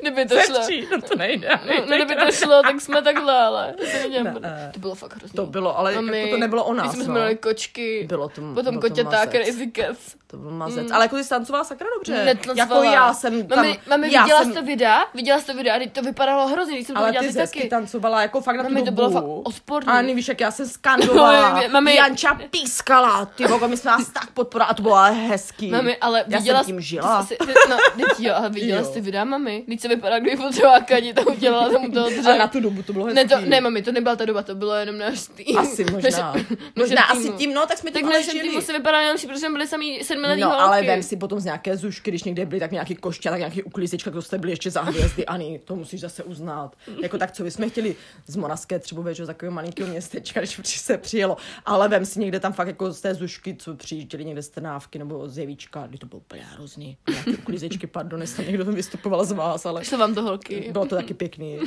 Speaker 1: Kdyby to
Speaker 2: Ze
Speaker 1: šlo.
Speaker 2: tří, no to nejde.
Speaker 1: No, no, kdyby to šlo, tak jsme takhle, ale to se nedělám.
Speaker 2: Ne, ne.
Speaker 1: To bylo fakt hrozný.
Speaker 2: To bylo, ale
Speaker 1: Mami,
Speaker 2: jako to nebylo o
Speaker 1: My
Speaker 2: nás,
Speaker 1: jsme
Speaker 2: no.
Speaker 1: měli kočky,
Speaker 2: Bylo to,
Speaker 1: potom
Speaker 2: bylo to
Speaker 1: koťata,
Speaker 2: mazec.
Speaker 1: crazy cats.
Speaker 2: To byl mazec. Ale jako ty stancovala sakra dobře.
Speaker 1: Netlancovala.
Speaker 2: Jako já jsem tam...
Speaker 1: Mami, mami
Speaker 2: já
Speaker 1: viděla
Speaker 2: jsem,
Speaker 1: jsi to videa? Viděla jsi to videa? Teď to vypadalo hrozně, když jsem to
Speaker 2: ale
Speaker 1: viděla
Speaker 2: ty
Speaker 1: ty
Speaker 2: zesky
Speaker 1: taky.
Speaker 2: tancovala jako fakt na tu
Speaker 1: Mami, to
Speaker 2: dobu.
Speaker 1: bylo fakt odporný.
Speaker 2: A víš, jak já jsem skandovala.
Speaker 1: Mami, mami-
Speaker 2: Janča pískala. Ty vogo, my jsme vás tak podporovala a to bylo ale hezký.
Speaker 1: Mami, ale
Speaker 2: já
Speaker 1: viděla
Speaker 2: jsem tím žila.
Speaker 1: Jsi- ty, no, teď jo, ale viděla
Speaker 2: Jo.
Speaker 1: jsi ty videa, mami? Teď se vypadá, kdyby potřebovala kani, to udělala tomu toho dřeva.
Speaker 2: Ale na tu dobu to bylo hezký.
Speaker 1: Ne, to, ne, mami, to nebyla ta doba, to bylo jenom náš tým.
Speaker 2: Asi možná.
Speaker 1: Naše-
Speaker 2: možná
Speaker 1: naše
Speaker 2: asi
Speaker 1: týmu.
Speaker 2: tím, no, tak jsme
Speaker 1: Tak
Speaker 2: tím
Speaker 1: v
Speaker 2: ale žili.
Speaker 1: týmu se vypadalo nejlepší, protože jsme byli samý sedmiletý
Speaker 2: No,
Speaker 1: holky.
Speaker 2: ale vem si potom z nějaké zušky, když někde byly tak nějaký koště, tak nějaký uklízečka, to jste byli ještě za hvězdy, Ani, to musíš zase uznat. Jako tak, co by jsme chtěli z Moravské třeba že takového malinkého městečka, když se přijelo, ale vem si někde tam fakt jako z té zušky, co přijížděli někde z Trnávky nebo z Jevíčka, kdy to bylo úplně hrozný. Nějaké uklízečky, pardon, jestli tam někdo tam vystupoval z vás, ale
Speaker 1: Šlo vám to holky.
Speaker 2: bylo to taky pěkný.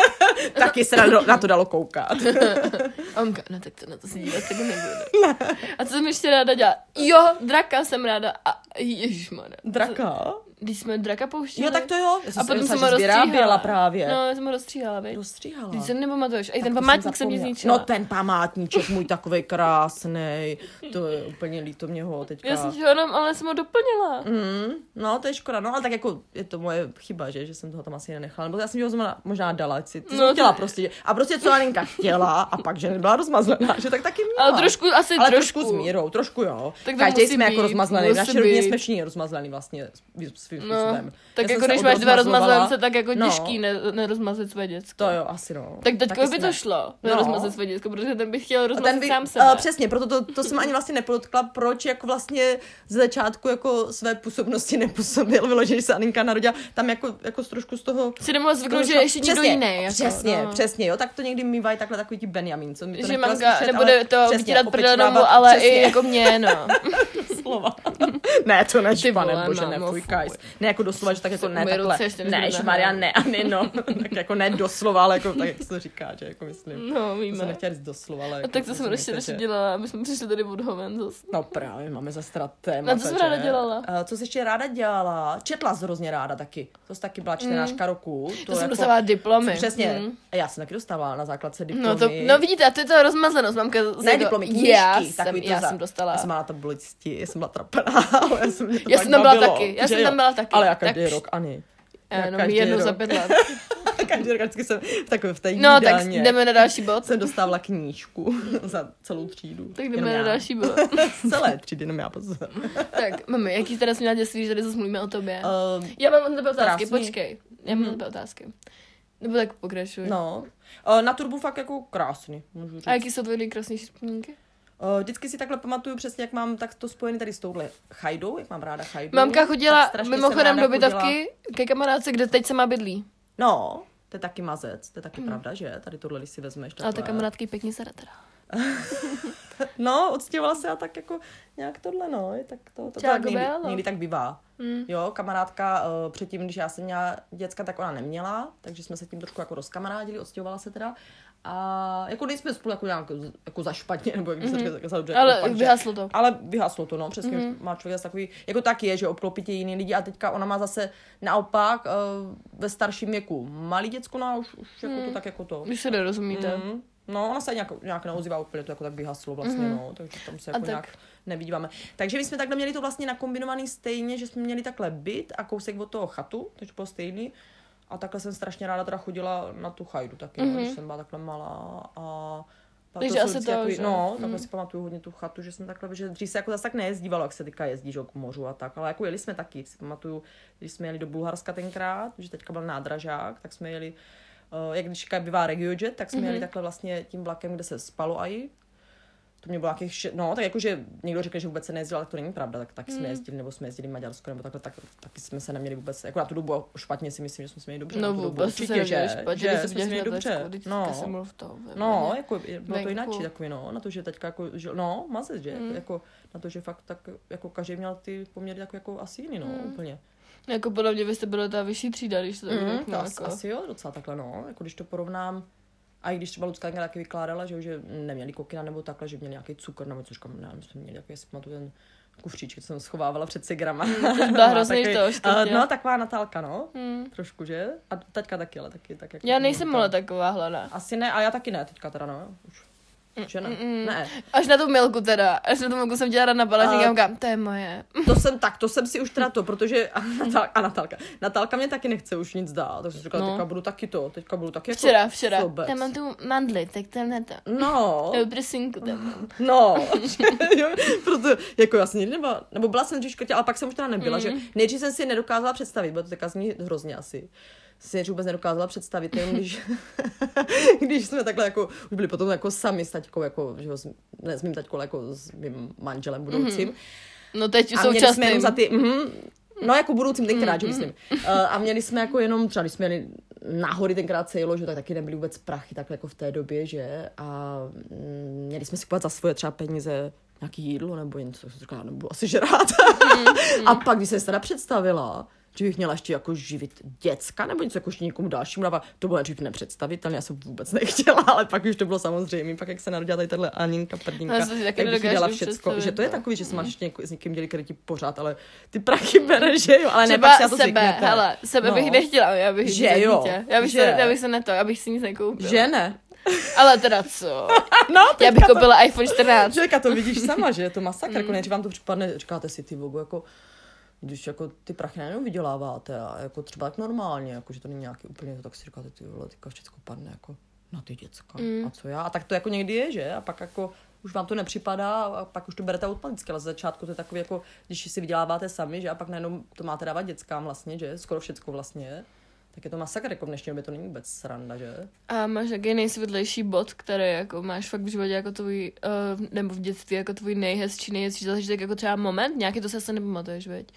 Speaker 2: taky se na, na to dalo koukat.
Speaker 1: A Onka, no tak to na to se dívat taky nebudu. A co jsem ještě ráda dělala? Jo, draka jsem ráda. A ježišmarja.
Speaker 2: Draka?
Speaker 1: Když jsme draka pouštěli.
Speaker 2: Jo, tak to jo. Já
Speaker 1: A potom jsem ho rozstříhala.
Speaker 2: právě.
Speaker 1: No, já jsem ho rozstříhala, viď?
Speaker 2: Rozstříhala.
Speaker 1: Když se nepamatuješ. A i ten památník jsem mě zničila.
Speaker 2: No ten památníček můj takový krásný. To je úplně líto mě ho teďka.
Speaker 1: Já jsem ho jenom, ale jsem ho doplnila.
Speaker 2: Mm, no, to je škoda, no, ale tak jako je to moje chyba, že, že jsem toho tam asi nenechala, nebo já jsem ho možná dala, si, ty
Speaker 1: No,
Speaker 2: chtěla
Speaker 1: to-
Speaker 2: prostě, a prostě co Aninka chtěla, a pak, že nebyla rozmazlená, že tak taky měla.
Speaker 1: Ale trošku, asi
Speaker 2: ale
Speaker 1: trošku.
Speaker 2: trošku s mírou, trošku jo.
Speaker 1: Tak
Speaker 2: Každý jsme jako rozmazlený, naší rodině jsme všichni rozmazlený vlastně svým
Speaker 1: No,
Speaker 2: způsobem.
Speaker 1: tak
Speaker 2: Já
Speaker 1: jako když máš dva rozmazlence, tak jako
Speaker 2: No.
Speaker 1: těžký ne, nerozmazlit své děcko.
Speaker 2: To jo, asi no.
Speaker 1: Tak teďko by to šlo,
Speaker 2: No.
Speaker 1: nerozmazlit své děcko, protože ten by chtěl
Speaker 2: ten by,
Speaker 1: sám sebe.
Speaker 2: Uh, přesně, proto to, to jsem ani vlastně nepodotkla, proč jako vlastně z začátku jako své působnosti nepůsobil, vyloženě, že se Aninka narodila, tam jako, jako z trošku z toho...
Speaker 1: Si nemohla zvyknout, že ještě někdo jiný. Jako,
Speaker 2: přesně,
Speaker 1: no.
Speaker 2: přesně, jo, tak to někdy mývají takhle takový ti Benjamin, co mi to
Speaker 1: Že
Speaker 2: slyšet,
Speaker 1: nebude to vytírat prdel
Speaker 2: popečovávat,
Speaker 1: domů, ale i jako mě, no.
Speaker 2: slova. ne, to ne, pane
Speaker 1: vole,
Speaker 2: bože,
Speaker 1: mámo,
Speaker 2: ne, fuj,
Speaker 1: fuj.
Speaker 2: kajs. Ne, jako doslova, že tak jako ne, takhle. ne,
Speaker 1: nahá.
Speaker 2: ne, ani no, tak jako ne doslova, ale jako tak, jak se to říká, že jako myslím.
Speaker 1: No,
Speaker 2: To jsem
Speaker 1: víme.
Speaker 2: nechtěla říct doslova, ale
Speaker 1: A
Speaker 2: jako
Speaker 1: tak to jsem ještě ještě dělala, aby jsme přišli tady od Hoven zase.
Speaker 2: No právě, máme zase teda téma.
Speaker 1: A co jsi ráda dělala?
Speaker 2: Uh, co jsi ještě ráda dělala? Četla jsi hrozně ráda taky. To jsi taky byla čtenářka roku.
Speaker 1: Mm. To jsem dostala
Speaker 2: jako-
Speaker 1: diplomy.
Speaker 2: Přesně.
Speaker 1: Mm.
Speaker 2: A já jsem taky dostala na základce diplomy.
Speaker 1: No, to, no vidíte, a to je to rozmazlenost, mamka.
Speaker 2: ne diplomy, knížky.
Speaker 1: Já jsem,
Speaker 2: takový to
Speaker 1: já
Speaker 2: za-
Speaker 1: jsem dostala.
Speaker 2: Já jsem tabulečky, já jsem byla trapená, ale já jsem, to
Speaker 1: Já jsem tam byla
Speaker 2: bavilo,
Speaker 1: taky, já jsem
Speaker 2: jo.
Speaker 1: tam byla taky.
Speaker 2: Ale já každý
Speaker 1: Tak-
Speaker 2: rok, ani.
Speaker 1: Já
Speaker 2: Já
Speaker 1: jenom jednou
Speaker 2: rok.
Speaker 1: za pět let.
Speaker 2: každý rok vždycky jsem v takové v té
Speaker 1: No, tak jdeme na další bod.
Speaker 2: jsem dostávala knížku za celou třídu.
Speaker 1: Tak
Speaker 2: Jenom
Speaker 1: jdeme na
Speaker 2: já.
Speaker 1: další bod.
Speaker 2: Z celé třídy, jenom já pozor.
Speaker 1: tak, mami, jaký teda jsi měla dětství, že tady zase mluvíme o tobě?
Speaker 2: Uh,
Speaker 1: Já mám na tebe otázky,
Speaker 2: krásný.
Speaker 1: počkej. Já mám na tebe otázky. Nebo tak pokračuj.
Speaker 2: No, Eh, na turbu fakt jako krásný, můžu říct.
Speaker 1: A jaký jsou tvoje nejkrásnější vzpomínky?
Speaker 2: Eh, Vždycky si takhle pamatuju přesně, jak mám tak to spojený tady s touhle chajdou, jak mám ráda chajdu.
Speaker 1: Mamka chodila mimochodem do bytovky ke kamarádce, kde teď se má bydlí.
Speaker 2: No, to je taky mazec, to je taky pravda, že? Tady tohle, když si vezmeš.
Speaker 1: Ale ta
Speaker 2: takhle.
Speaker 1: kamarádky pěkně se teda.
Speaker 2: No, odstěhovala se a tak jako nějak tohle, no. Je tak to, to, to tak někdy, někdy, tak bývá.
Speaker 1: Hmm.
Speaker 2: Jo, kamarádka uh, předtím, když já jsem měla děcka, tak ona neměla, takže jsme se tím trošku jako rozkamarádili, odstěhovala se teda. A jako nejsme spolu jako nějak jako za špatně, nebo jak by se
Speaker 1: Mhm.
Speaker 2: říká, za dobře.
Speaker 1: Ale
Speaker 2: jako
Speaker 1: vyhaslo to.
Speaker 2: Ale vyhaslo to, no, přesně,
Speaker 1: Mhm.
Speaker 2: mm-hmm. má člověk zase takový, jako tak je, že obklopí tě jiný lidi a teďka ona má zase naopak uh, ve starším věku malý děcko, no a už, už jako
Speaker 1: Mhm.
Speaker 2: to tak jako to.
Speaker 1: Když se nerozumíte.
Speaker 2: Mm. No, ona se nějak, nějak neozývá úplně, to jako tak vyhaslo vlastně,
Speaker 1: Mhm.
Speaker 2: mm-hmm. no, takže tam se jako
Speaker 1: tak-
Speaker 2: nějak nevidíváme. Takže my jsme takhle měli to vlastně nakombinovaný stejně, že jsme měli takhle byt a kousek od toho chatu, takže bylo stejný. A takhle jsem strašně ráda teda chodila na tu chajdu taky, mm-hmm.
Speaker 1: Mhm.
Speaker 2: když jsem byla takhle malá. A Takže to
Speaker 1: asi to,
Speaker 2: takový,
Speaker 1: že?
Speaker 2: No, takhle
Speaker 1: Mm.
Speaker 2: si pamatuju hodně tu chatu, že jsem takhle, že dřív se jako zase tak nejezdívalo, jak se teďka jezdí, že k mořu a tak, ale jako jeli jsme taky, si pamatuju, když jsme jeli do Bulharska tenkrát, že teďka byl nádražák, tak jsme jeli, uh, jak když bývá RegioJet, tak jsme
Speaker 1: Mhm.
Speaker 2: jeli takhle vlastně tím vlakem, kde se spalo i. To mě bylo nějakých, še- no, tak jakože někdo řekne, že vůbec se nejezdil, ale to není pravda, tak taky
Speaker 1: Mhm.
Speaker 2: jsme jezdili, nebo jsme jezdili Maďarsko, nebo takhle, tak, taky jsme se neměli vůbec, jako na tu dobu špatně si myslím, že jsme se měli dobře.
Speaker 1: No
Speaker 2: na tu dobu,
Speaker 1: vůbec se
Speaker 2: určitě,
Speaker 1: neměli
Speaker 2: že,
Speaker 1: špatně,
Speaker 2: že
Speaker 1: se
Speaker 2: jsme se měli dobře. No,
Speaker 1: tom.
Speaker 2: No, jako bylo to jináčí takový, no, na to, že teďka jako, že, no, mazec, že,
Speaker 1: Mm.
Speaker 2: jako, na to, že fakt tak, jako každý měl ty poměry jako, jako asi jiný, no,
Speaker 1: Mm.
Speaker 2: úplně.
Speaker 1: Jako podle mě vy jste byla ta vyšší třída, když to tak
Speaker 2: Mm,
Speaker 1: řeknu, jako.
Speaker 2: asi jo, docela takhle, no, jako když to porovnám, a i když třeba Lucka tenkrát taky vykládala, že, že neměli kokina nebo takhle, že měli nějaký cukr nebo co říkám, ne, my jsme měli jaký, si pamatuju ten kufříček, co jsem schovávala před cigrama.
Speaker 1: byla hrozný to,
Speaker 2: uh. No, taková Natálka, no,
Speaker 1: Hmm.
Speaker 2: trošku, že? A teďka taky, ale taky, tak jako
Speaker 1: Já nejsem ale taková hlada.
Speaker 2: Asi ne, a já taky ne, teďka teda, no, už. Že ne?
Speaker 1: Mm-mm.
Speaker 2: Ne.
Speaker 1: Až na tu milku teda, až na tu milku jsem dělala na balažník
Speaker 2: A-
Speaker 1: a říkám, to je moje.
Speaker 2: To jsem tak, to jsem si už teda to, protože a, Natál, a Natálka, Natálka mě taky nechce už nic dát, tak jsem říkala,
Speaker 1: No.
Speaker 2: teďka budu taky to, teďka budu taky jako
Speaker 1: Včera, včera. Tam mám tu mandli, tak tam na to.
Speaker 2: No,
Speaker 1: Jo, prsinku tam mám.
Speaker 2: no, proto, jako já jsem nikdy nebyla, nebo byla jsem škrtě, ale pak jsem už teda nebyla,
Speaker 1: Mm.
Speaker 2: že nejdřív jsem si nedokázala představit, bo to teďka zní hrozně asi, si vůbec nedokázala představit, jenom když, když jsme takhle jako, už byli potom jako sami s taťkou, jako, že jo, s, ne s mým taťkou, ale jako s mým manželem budoucím, mm.
Speaker 1: No teď
Speaker 2: A měli jsme jenom
Speaker 1: současným.
Speaker 2: za ty, mm, no jako budoucím tenkrát,
Speaker 1: Mm,
Speaker 2: že myslím. Uh, a měli jsme jako jenom, třeba když jsme jeli nahory tenkrát se jelo, že tak taky nebyly vůbec prachy, tak jako v té době, že a mm, měli jsme si kupovat za svoje třeba peníze nějaký jídlo nebo něco, tak jsem říkala, nebudu asi žrát.
Speaker 1: Mm,
Speaker 2: a pak, když jsem se teda představila, že bych měla ještě jako živit děcka nebo něco jako ještě někomu dalšímu dávat, to bylo dřív nepředstavitelné, já jsem vůbec nechtěla, ale pak už to bylo samozřejmé, pak jak se narodila tady tahle Aninka Prdinka,
Speaker 1: taky
Speaker 2: jak bych dala všecko, že to je
Speaker 1: no.
Speaker 2: takový, že se máš ještě něko, s někým dělit kredit pořád, ale ty prachy bereš, že jo, ale ne, pak na to
Speaker 1: sebe,
Speaker 2: zvyknete.
Speaker 1: hele, sebe
Speaker 2: No.
Speaker 1: bych nechtěla, já bych
Speaker 2: Že jo,
Speaker 1: dítě. Já bych,
Speaker 2: že.
Speaker 1: se, já bych se na to, já bych si nic nekoupila.
Speaker 2: Že ne?
Speaker 1: Ale teda co?
Speaker 2: No,
Speaker 1: Já bych koupila iPhone 14.
Speaker 2: to, Želka, to vidíš sama, že je to masakr,
Speaker 1: Mm.
Speaker 2: jako vám to připadne, říkáte si ty vogu, jako když jako ty prachy najednou vyděláváte a jako třeba tak normálně, jako že to není nějaký úplně, to tak si říkáte, ty vole, teďka všechno padne jako na ty děcka.
Speaker 1: Mm.
Speaker 2: A co já? A tak to jako někdy je, že? A pak jako už vám to nepřipadá a pak už to berete automaticky, ale z začátku to je takový jako, když si vyděláváte sami, že? A pak najednou to máte dávat dětskám vlastně, že? Skoro všecko vlastně. Tak je to masakr, jako v dnešní době to není vůbec sranda, že?
Speaker 1: A máš jaký nejsvětlejší bod, který jako máš fakt v životě jako tvůj, uh, nebo v dětství jako tvůj nejhezčí, nejhezčí zážitek, jako třeba moment, nějaký to se asi nepamatuješ, veď?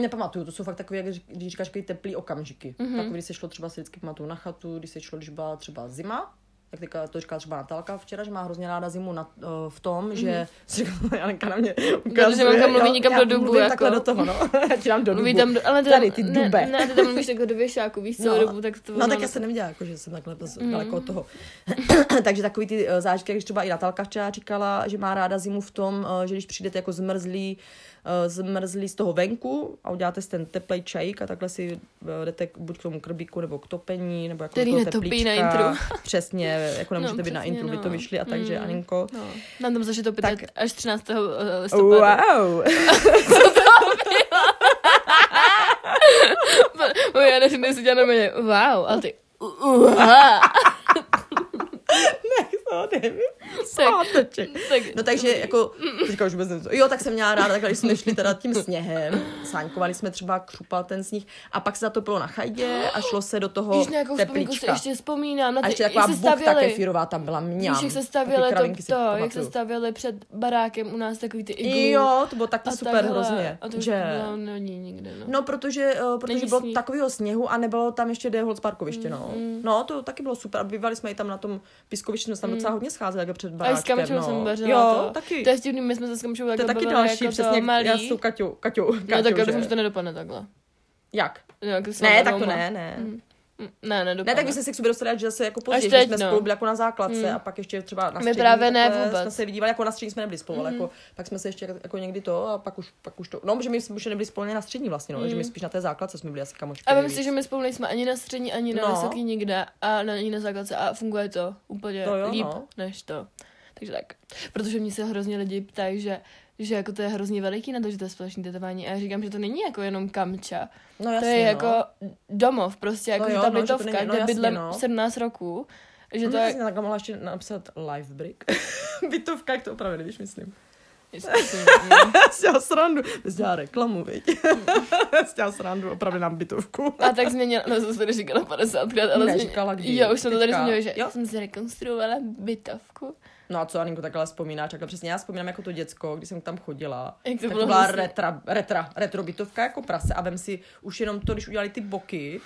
Speaker 2: Nepamatuju, to jsou fakt takové, jak když říkáš, teplý okamžiky.
Speaker 1: Mhm.
Speaker 2: Mm-hmm. Takový, když se šlo třeba si vždycky pamatuju na chatu, když se šlo, když byla třeba zima, tak teďka to říkala třeba Natálka včera, že má hrozně ráda zimu na, uh, v tom, mm-hmm. že si říkala, Janka na mě ukazuje,
Speaker 1: mamka mluví
Speaker 2: jo,
Speaker 1: někam
Speaker 2: já
Speaker 1: do dubu,
Speaker 2: mluvím
Speaker 1: jako.
Speaker 2: takhle do toho, no. já ti dám do
Speaker 1: Mluví
Speaker 2: dubu.
Speaker 1: tam, do, ale teda,
Speaker 2: Tady, ty
Speaker 1: ne,
Speaker 2: dube.
Speaker 1: ne, ty tam mluvíš jako do věšáku, víš celou dobu, tak to
Speaker 2: No tak já jsem neviděla, jako, že jsem takhle mm.
Speaker 1: Mhm.
Speaker 2: daleko od toho. Takže takový ty uh, zážitky, když třeba i Natálka včera říkala, že má ráda zimu v tom, uh, že když přijdete jako zmrzlí, uh, zmrzlí z toho venku a uděláte si ten teplej čajík a takhle si uh, jdete k- buď k tomu krbíku nebo k topení, nebo jako
Speaker 1: Který
Speaker 2: do toho
Speaker 1: na intru.
Speaker 2: Přesně, jako nemůžete být na
Speaker 1: přesně,
Speaker 2: intru, vy to
Speaker 1: no.
Speaker 2: vyšli a takže,
Speaker 1: Mm.
Speaker 2: Aninko.
Speaker 1: No, mám tam zažít to
Speaker 2: Tak-
Speaker 1: až 13. listopadu.
Speaker 2: Wow!
Speaker 1: Moje já než si dělá na mě, wow, a ty, uha.
Speaker 2: ne, to nevím.
Speaker 1: Tak-
Speaker 2: No takže jako, teďka už vůbec nevím. Jo, tak jsem měla ráda, takhle, když jsme šli teda tím sněhem, sáňkovali jsme třeba, křupal ten sníh a pak se zatopilo na chajdě a šlo se do toho
Speaker 1: Víš, na jakou vzpomínku si
Speaker 2: teplíčka.
Speaker 1: ještě vzpomínám, na
Speaker 2: A
Speaker 1: ty,
Speaker 2: ještě
Speaker 1: jak
Speaker 2: taková
Speaker 1: stavěli.
Speaker 2: kefírová tam byla mňam.
Speaker 1: Víš, jak se
Speaker 2: kravinky
Speaker 1: to,
Speaker 2: si
Speaker 1: to jak se stavěli před barákem u nás takový ty iglu.
Speaker 2: Jo, to bylo taky
Speaker 1: a
Speaker 2: super
Speaker 1: takhle.
Speaker 2: hrozně.
Speaker 1: A to
Speaker 2: že...
Speaker 1: bylo není nikde, no.
Speaker 2: No, protože, uh, protože
Speaker 1: Není
Speaker 2: bylo
Speaker 1: sníh.
Speaker 2: takového sněhu a nebylo tam ještě Deholc parkoviště, no.
Speaker 1: mm.
Speaker 2: No, to taky bylo super. A bývali jsme i tam na tom pískovišti, jsme se tam docela hodně scházeli, jako před
Speaker 1: A i s
Speaker 2: baráčkem,
Speaker 1: Kamčou
Speaker 2: no.
Speaker 1: jsem vařila
Speaker 2: Jo,
Speaker 1: to.
Speaker 2: taky.
Speaker 1: To je vtipný, my jsme se s Kamčou
Speaker 2: To je
Speaker 1: takhle
Speaker 2: taky
Speaker 1: bavili
Speaker 2: další,
Speaker 1: jako
Speaker 2: přesně,
Speaker 1: malý.
Speaker 2: já s tou Kaťou, Kaťou, Kaťou,
Speaker 1: No tak já
Speaker 2: že?
Speaker 1: doufám, že to nedopadne takhle.
Speaker 2: Jak?
Speaker 1: No, jak
Speaker 2: Ne, tak to ne, ne.
Speaker 1: Mm. Mm, Ne, nedopadne.
Speaker 2: Ne, tak my jsme se k sobě dostali, že zase jako později, že jsme
Speaker 1: no.
Speaker 2: spolu byli jako na základce
Speaker 1: Mm.
Speaker 2: a pak ještě třeba na
Speaker 1: My
Speaker 2: střední
Speaker 1: právě ne vůbec.
Speaker 2: jsme se vidívali, jako na střední jsme nebyli spolu, ale
Speaker 1: Mm.
Speaker 2: jako, pak jsme se ještě jako, někdy to a pak už, pak už to, no, že my jsme už nebyli spolu na střední vlastně, no, že my spíš na té základce jsme byli asi kamošky.
Speaker 1: Mm. A
Speaker 2: nejvíc.
Speaker 1: si, že my spolu nejsme ani na střední, ani na
Speaker 2: No.
Speaker 1: vysoký nikde a na, ani na základce a funguje to úplně
Speaker 2: To jo,
Speaker 1: líp
Speaker 2: no.
Speaker 1: než to. Takže tak. Protože mě se hrozně lidi ptají, že že jako to je hrozně veliký na to, že to je společné tetování. A já říkám, že to není jako jenom kamča.
Speaker 2: No jasně,
Speaker 1: to je
Speaker 2: no.
Speaker 1: jako domov, prostě jako
Speaker 2: No jo,
Speaker 1: ta
Speaker 2: no,
Speaker 1: bytovka,
Speaker 2: není- no
Speaker 1: kde
Speaker 2: jasně,
Speaker 1: bydlím
Speaker 2: no.
Speaker 1: 17 roků, Že to
Speaker 2: To
Speaker 1: je...
Speaker 2: takhle mohla ještě napsat live break. Bytovka, jak to opravdu, víš, myslím. Stěla srandu. Jsi dělala reklamu, viď? Stěla srandu, opravdu nám bytovku.
Speaker 1: A tak změnila, no jsem tady říkala 50krát, ale
Speaker 2: Neříkala
Speaker 1: změnila-
Speaker 2: kdy.
Speaker 1: Jo, už jsme to tady
Speaker 2: Teďka.
Speaker 1: změnili, že
Speaker 2: Jo.
Speaker 1: jsem si rekonstruovala bytovku.
Speaker 2: No a co, Aninko, takhle vzpomínáš? Takhle přesně já vzpomínám jako to děcko, když jsem tam chodila.
Speaker 1: Jak to bylo hnusný.
Speaker 2: retra, retra, retro bytovka jako prase a vem si už jenom to, když udělali ty boky,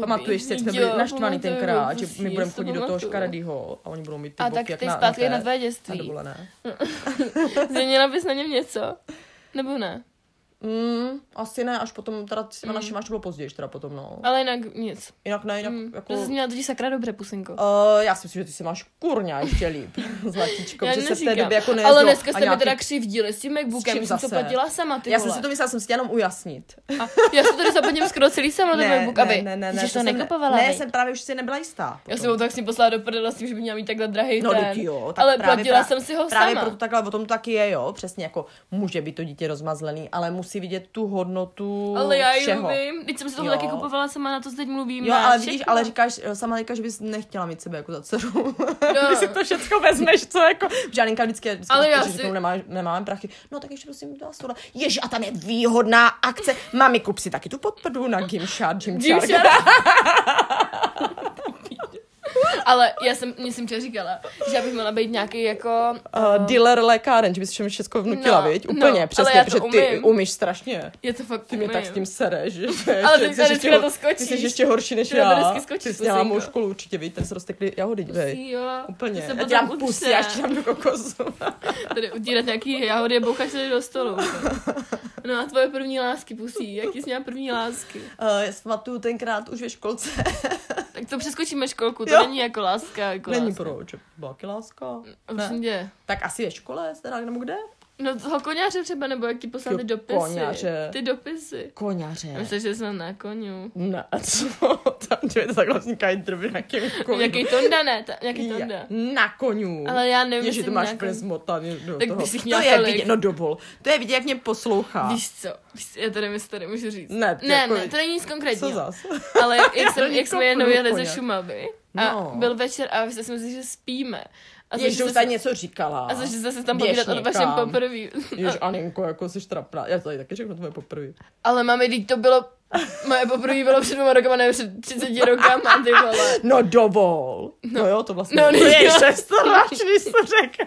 Speaker 2: Pamatuješ si, jak jsme byli naštvaný
Speaker 1: pamatuju,
Speaker 2: tenkrát, že my budeme chodit do toho škaredýho a oni budou mít ty
Speaker 1: A
Speaker 2: boky
Speaker 1: tak
Speaker 2: jak
Speaker 1: ty
Speaker 2: na,
Speaker 1: zpátky
Speaker 2: na,
Speaker 1: na
Speaker 2: té-
Speaker 1: tvé
Speaker 2: na
Speaker 1: dětství.
Speaker 2: dovolené.
Speaker 1: Změnila bys na něm něco? Nebo ne?
Speaker 2: Mm, asi ne, až potom, teda s těma
Speaker 1: Mm.
Speaker 2: našima až to bylo později, teda potom, no.
Speaker 1: Ale jinak nic.
Speaker 2: Jinak ne, jinak
Speaker 1: Mm.
Speaker 2: jako...
Speaker 1: To jsi měla totiž sakra dobře, pusinko.
Speaker 2: Uh, já si myslím, že ty si máš kurňa ještě líp, zlatíčko, že se v té době jako
Speaker 1: Ale
Speaker 2: nejezdilo
Speaker 1: dneska
Speaker 2: a
Speaker 1: jste mi
Speaker 2: nějaký-
Speaker 1: teda křivdili s tím MacBookem, jsem to
Speaker 2: zase?
Speaker 1: platila sama, ty
Speaker 2: Já
Speaker 1: vole.
Speaker 2: jsem si to myslela, jsem si jenom ujasnit.
Speaker 1: A já jsem tady zaplatím skoro celý sama ten MacBook, aby...
Speaker 2: ne, ne, ne,
Speaker 1: jsi to
Speaker 2: jsem
Speaker 1: nekupovala,
Speaker 2: Ne, jsem právě už si nebyla jistá.
Speaker 1: Já jsem ho tak s ním poslala do prdela s tím, že by měla mít takhle drahý
Speaker 2: No,
Speaker 1: ten.
Speaker 2: jo, tak
Speaker 1: ale
Speaker 2: právě
Speaker 1: platila jsem si ho
Speaker 2: Právě
Speaker 1: sama.
Speaker 2: proto takhle o tom taky je, jo, přesně jako může být to dítě rozmazlený, ale musí vidět tu hodnotu
Speaker 1: Ale já ji
Speaker 2: všeho.
Speaker 1: vím, teď jsem si toho
Speaker 2: Jo.
Speaker 1: taky kupovala sama, na to teď mluvím.
Speaker 2: Jo, ale vidíš, ale říkáš, sama říkáš, že bys nechtěla mít sebe jako za dceru.
Speaker 1: No.
Speaker 2: Když si to všechno vezmeš, co jako... Žádnýka vždycky, vždycky
Speaker 1: Ale já si-
Speaker 2: nemá, nemáme prachy. No tak ještě prosím, dá tohle. Ježi, a tam je výhodná akce. Mami, kup si taky tu podprdu na Gymshark, Gymshark.
Speaker 1: Gymshark. ale já jsem, mě jsem tě říkala, že já bych měla být nějaký jako...
Speaker 2: Uh, dealer lékáren, že bys všem všechno vnutila,
Speaker 1: No,
Speaker 2: viď?
Speaker 1: no,
Speaker 2: Úplně,
Speaker 1: ale
Speaker 2: přesně, protože ty
Speaker 1: umím.
Speaker 2: umíš strašně.
Speaker 1: Je to fakt
Speaker 2: Ty mě tak s tím sereš, že
Speaker 1: Ale ty tady
Speaker 2: ještě
Speaker 1: na to skočíš.
Speaker 2: Ty jsi ještě horší než
Speaker 1: Ty
Speaker 2: já.
Speaker 1: vždycky skočíš,
Speaker 2: Ty jsi mou školu určitě, víš, tady se roztekli jahody, dívej.
Speaker 1: Jo,
Speaker 2: Úplně. Já
Speaker 1: utře.
Speaker 2: pusy, já ještě do kokosu.
Speaker 1: Tady utírat nějaký jahody a bouchat se do stolu. No a tvoje první lásky, pusí. Jaký jsi měla první lásky?
Speaker 2: Uh, já si pamatuju tenkrát už ve školce.
Speaker 1: Tak to přeskočíme školku, to
Speaker 2: Jo.
Speaker 1: není jako láska. Jako
Speaker 2: Není
Speaker 1: láska.
Speaker 2: proč, byla láska.
Speaker 1: Tě.
Speaker 2: Tak asi ve škole, teda nebo kde?
Speaker 1: No toho koněře třeba, nebo jak ti poslal ty dopisy.
Speaker 2: koněře.
Speaker 1: Ty dopisy.
Speaker 2: Koněře.
Speaker 1: Myslím, že jsem na koniu.
Speaker 2: Ne, co? Tam, že to takhle vznikají drby na nějakým koni.
Speaker 1: Nějaký tonda, ne? Ta, nějaký
Speaker 2: Ja-
Speaker 1: tonda.
Speaker 2: Na koniu.
Speaker 1: Ale já nevím,
Speaker 2: Ježi,
Speaker 1: jestli
Speaker 2: to máš
Speaker 1: nějakou-
Speaker 2: úplně zmotaný do
Speaker 1: Tak
Speaker 2: toho.
Speaker 1: bys
Speaker 2: to je
Speaker 1: tolik.
Speaker 2: vidět, no dovol. To je vidět, jak mě poslouchá.
Speaker 1: Víš co? Víš, co, já tady myslím, tady můžu říct.
Speaker 2: Ne,
Speaker 1: ne,
Speaker 2: jako-
Speaker 1: ne, to není nic
Speaker 2: Co
Speaker 1: konkrétního.
Speaker 2: zas?
Speaker 1: Ale jak, jsem, jak jsme jednou jeli ze. Šumavy a
Speaker 2: No.
Speaker 1: byl večer a jsme si že spíme. A
Speaker 2: Ježi, už
Speaker 1: zase,
Speaker 2: tady něco říkala.
Speaker 1: a zase zase tam povídat o vašem poprvé.
Speaker 2: Jež Aninko, jako jsi trapná. Já tady taky řeknu tvoje poprvé.
Speaker 1: Ale mami, teď to bylo, moje poprvé bylo před dvěma rokama, ne před 30 rokama, ty vole.
Speaker 2: No dovol. No, no jo, to vlastně.
Speaker 1: No,
Speaker 2: to
Speaker 1: ne-
Speaker 2: je ještě strašný, když to řekne.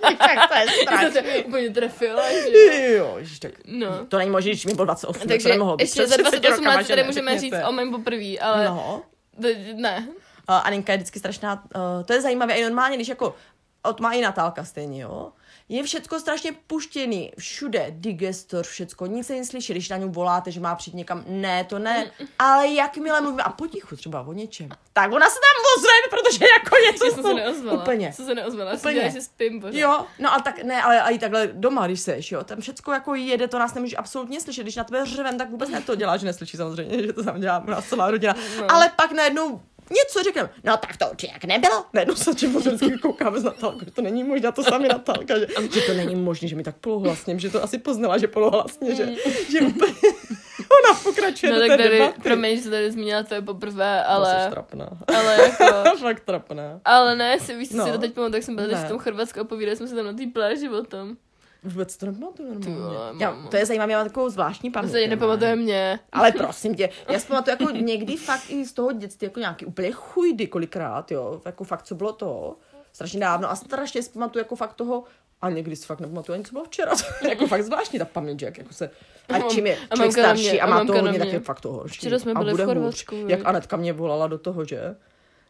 Speaker 2: tak to je strašný.
Speaker 1: se úplně trefila, že
Speaker 2: Jo, ježiš, tak
Speaker 1: No.
Speaker 2: to není možné, když mi bylo 28, tak to
Speaker 1: Takže
Speaker 2: nemohlo být.
Speaker 1: ještě za
Speaker 2: 30
Speaker 1: 28
Speaker 2: rokama,
Speaker 1: let
Speaker 2: že
Speaker 1: tady můžeme říct o mém poprvé, ale
Speaker 2: No.
Speaker 1: to, ne.
Speaker 2: Uh, Aninka je vždycky strašná, uh, to je zajímavé. I normálně, když jako, od má i Natálka stejně, jo, je všecko strašně puštěný, všude, digestor, všecko, nic se neslyší, když na něm voláte, že má přijít někam, ne, to ne, ale jakmile mluvíme, a potichu třeba o něčem, tak ona se tam ozve, protože jako něco
Speaker 1: Já jsem se neozvala.
Speaker 2: Úplně.
Speaker 1: Jsem se neozvala, jsem
Speaker 2: Úplně.
Speaker 1: dělala, že spím pořád.
Speaker 2: Jo, no ale tak ne, ale i takhle doma, když seš, jo, tam všecko jako jede, to nás nemůže absolutně slyšet, když na tebe řvem, tak vůbec ne to dělá, že neslyší samozřejmě, že to tam dělá nás celá rodina,
Speaker 1: No.
Speaker 2: ale pak najednou něco řekneme, no tak to určitě jak nebylo. Najednou se čím vždycky koukáme z Natálkou, že to není možné, to sami Natálka, že, že to není možné, že mi tak polohlasně, že to asi poznala, že polohlasně, že, že úplně ona pokračuje
Speaker 1: Mm. No
Speaker 2: do
Speaker 1: tak
Speaker 2: té
Speaker 1: tady,
Speaker 2: debaty.
Speaker 1: promiň, že se tady zmínila to je poprvé,
Speaker 2: To
Speaker 1: ale,
Speaker 2: jsi trapná.
Speaker 1: ale jako,
Speaker 2: Fakt trapná.
Speaker 1: ale ne, si víš, co
Speaker 2: No.
Speaker 1: si to teď pamatuju, tak
Speaker 2: Ne.
Speaker 1: teď v tom Chorvatsku a povídali jsme se tam na té pláži o tom.
Speaker 2: Vůbec to nepamatuju normálně.
Speaker 1: vole,
Speaker 2: Já, to je zajímavé, já mám takovou zvláštní
Speaker 1: To
Speaker 2: paměť. normálně.
Speaker 1: nepamatuje mě.
Speaker 2: Ale prosím tě, já si pamatuju jako někdy fakt i z toho dětství jako nějaký úplně chujdy kolikrát, jo, jako fakt co bylo to, strašně dávno a strašně si pamatuju jako fakt toho, a někdy si fakt nepamatuju ani co bylo včera, jako fakt zvláštní ta paměť, jak jako se, a čím je člověk starší
Speaker 1: mě,
Speaker 2: a má to hodně, tak je fakt to horší.
Speaker 1: Včera jsme byli v. Chorvatsku,
Speaker 2: Jak? Anetka mě volala do toho, že?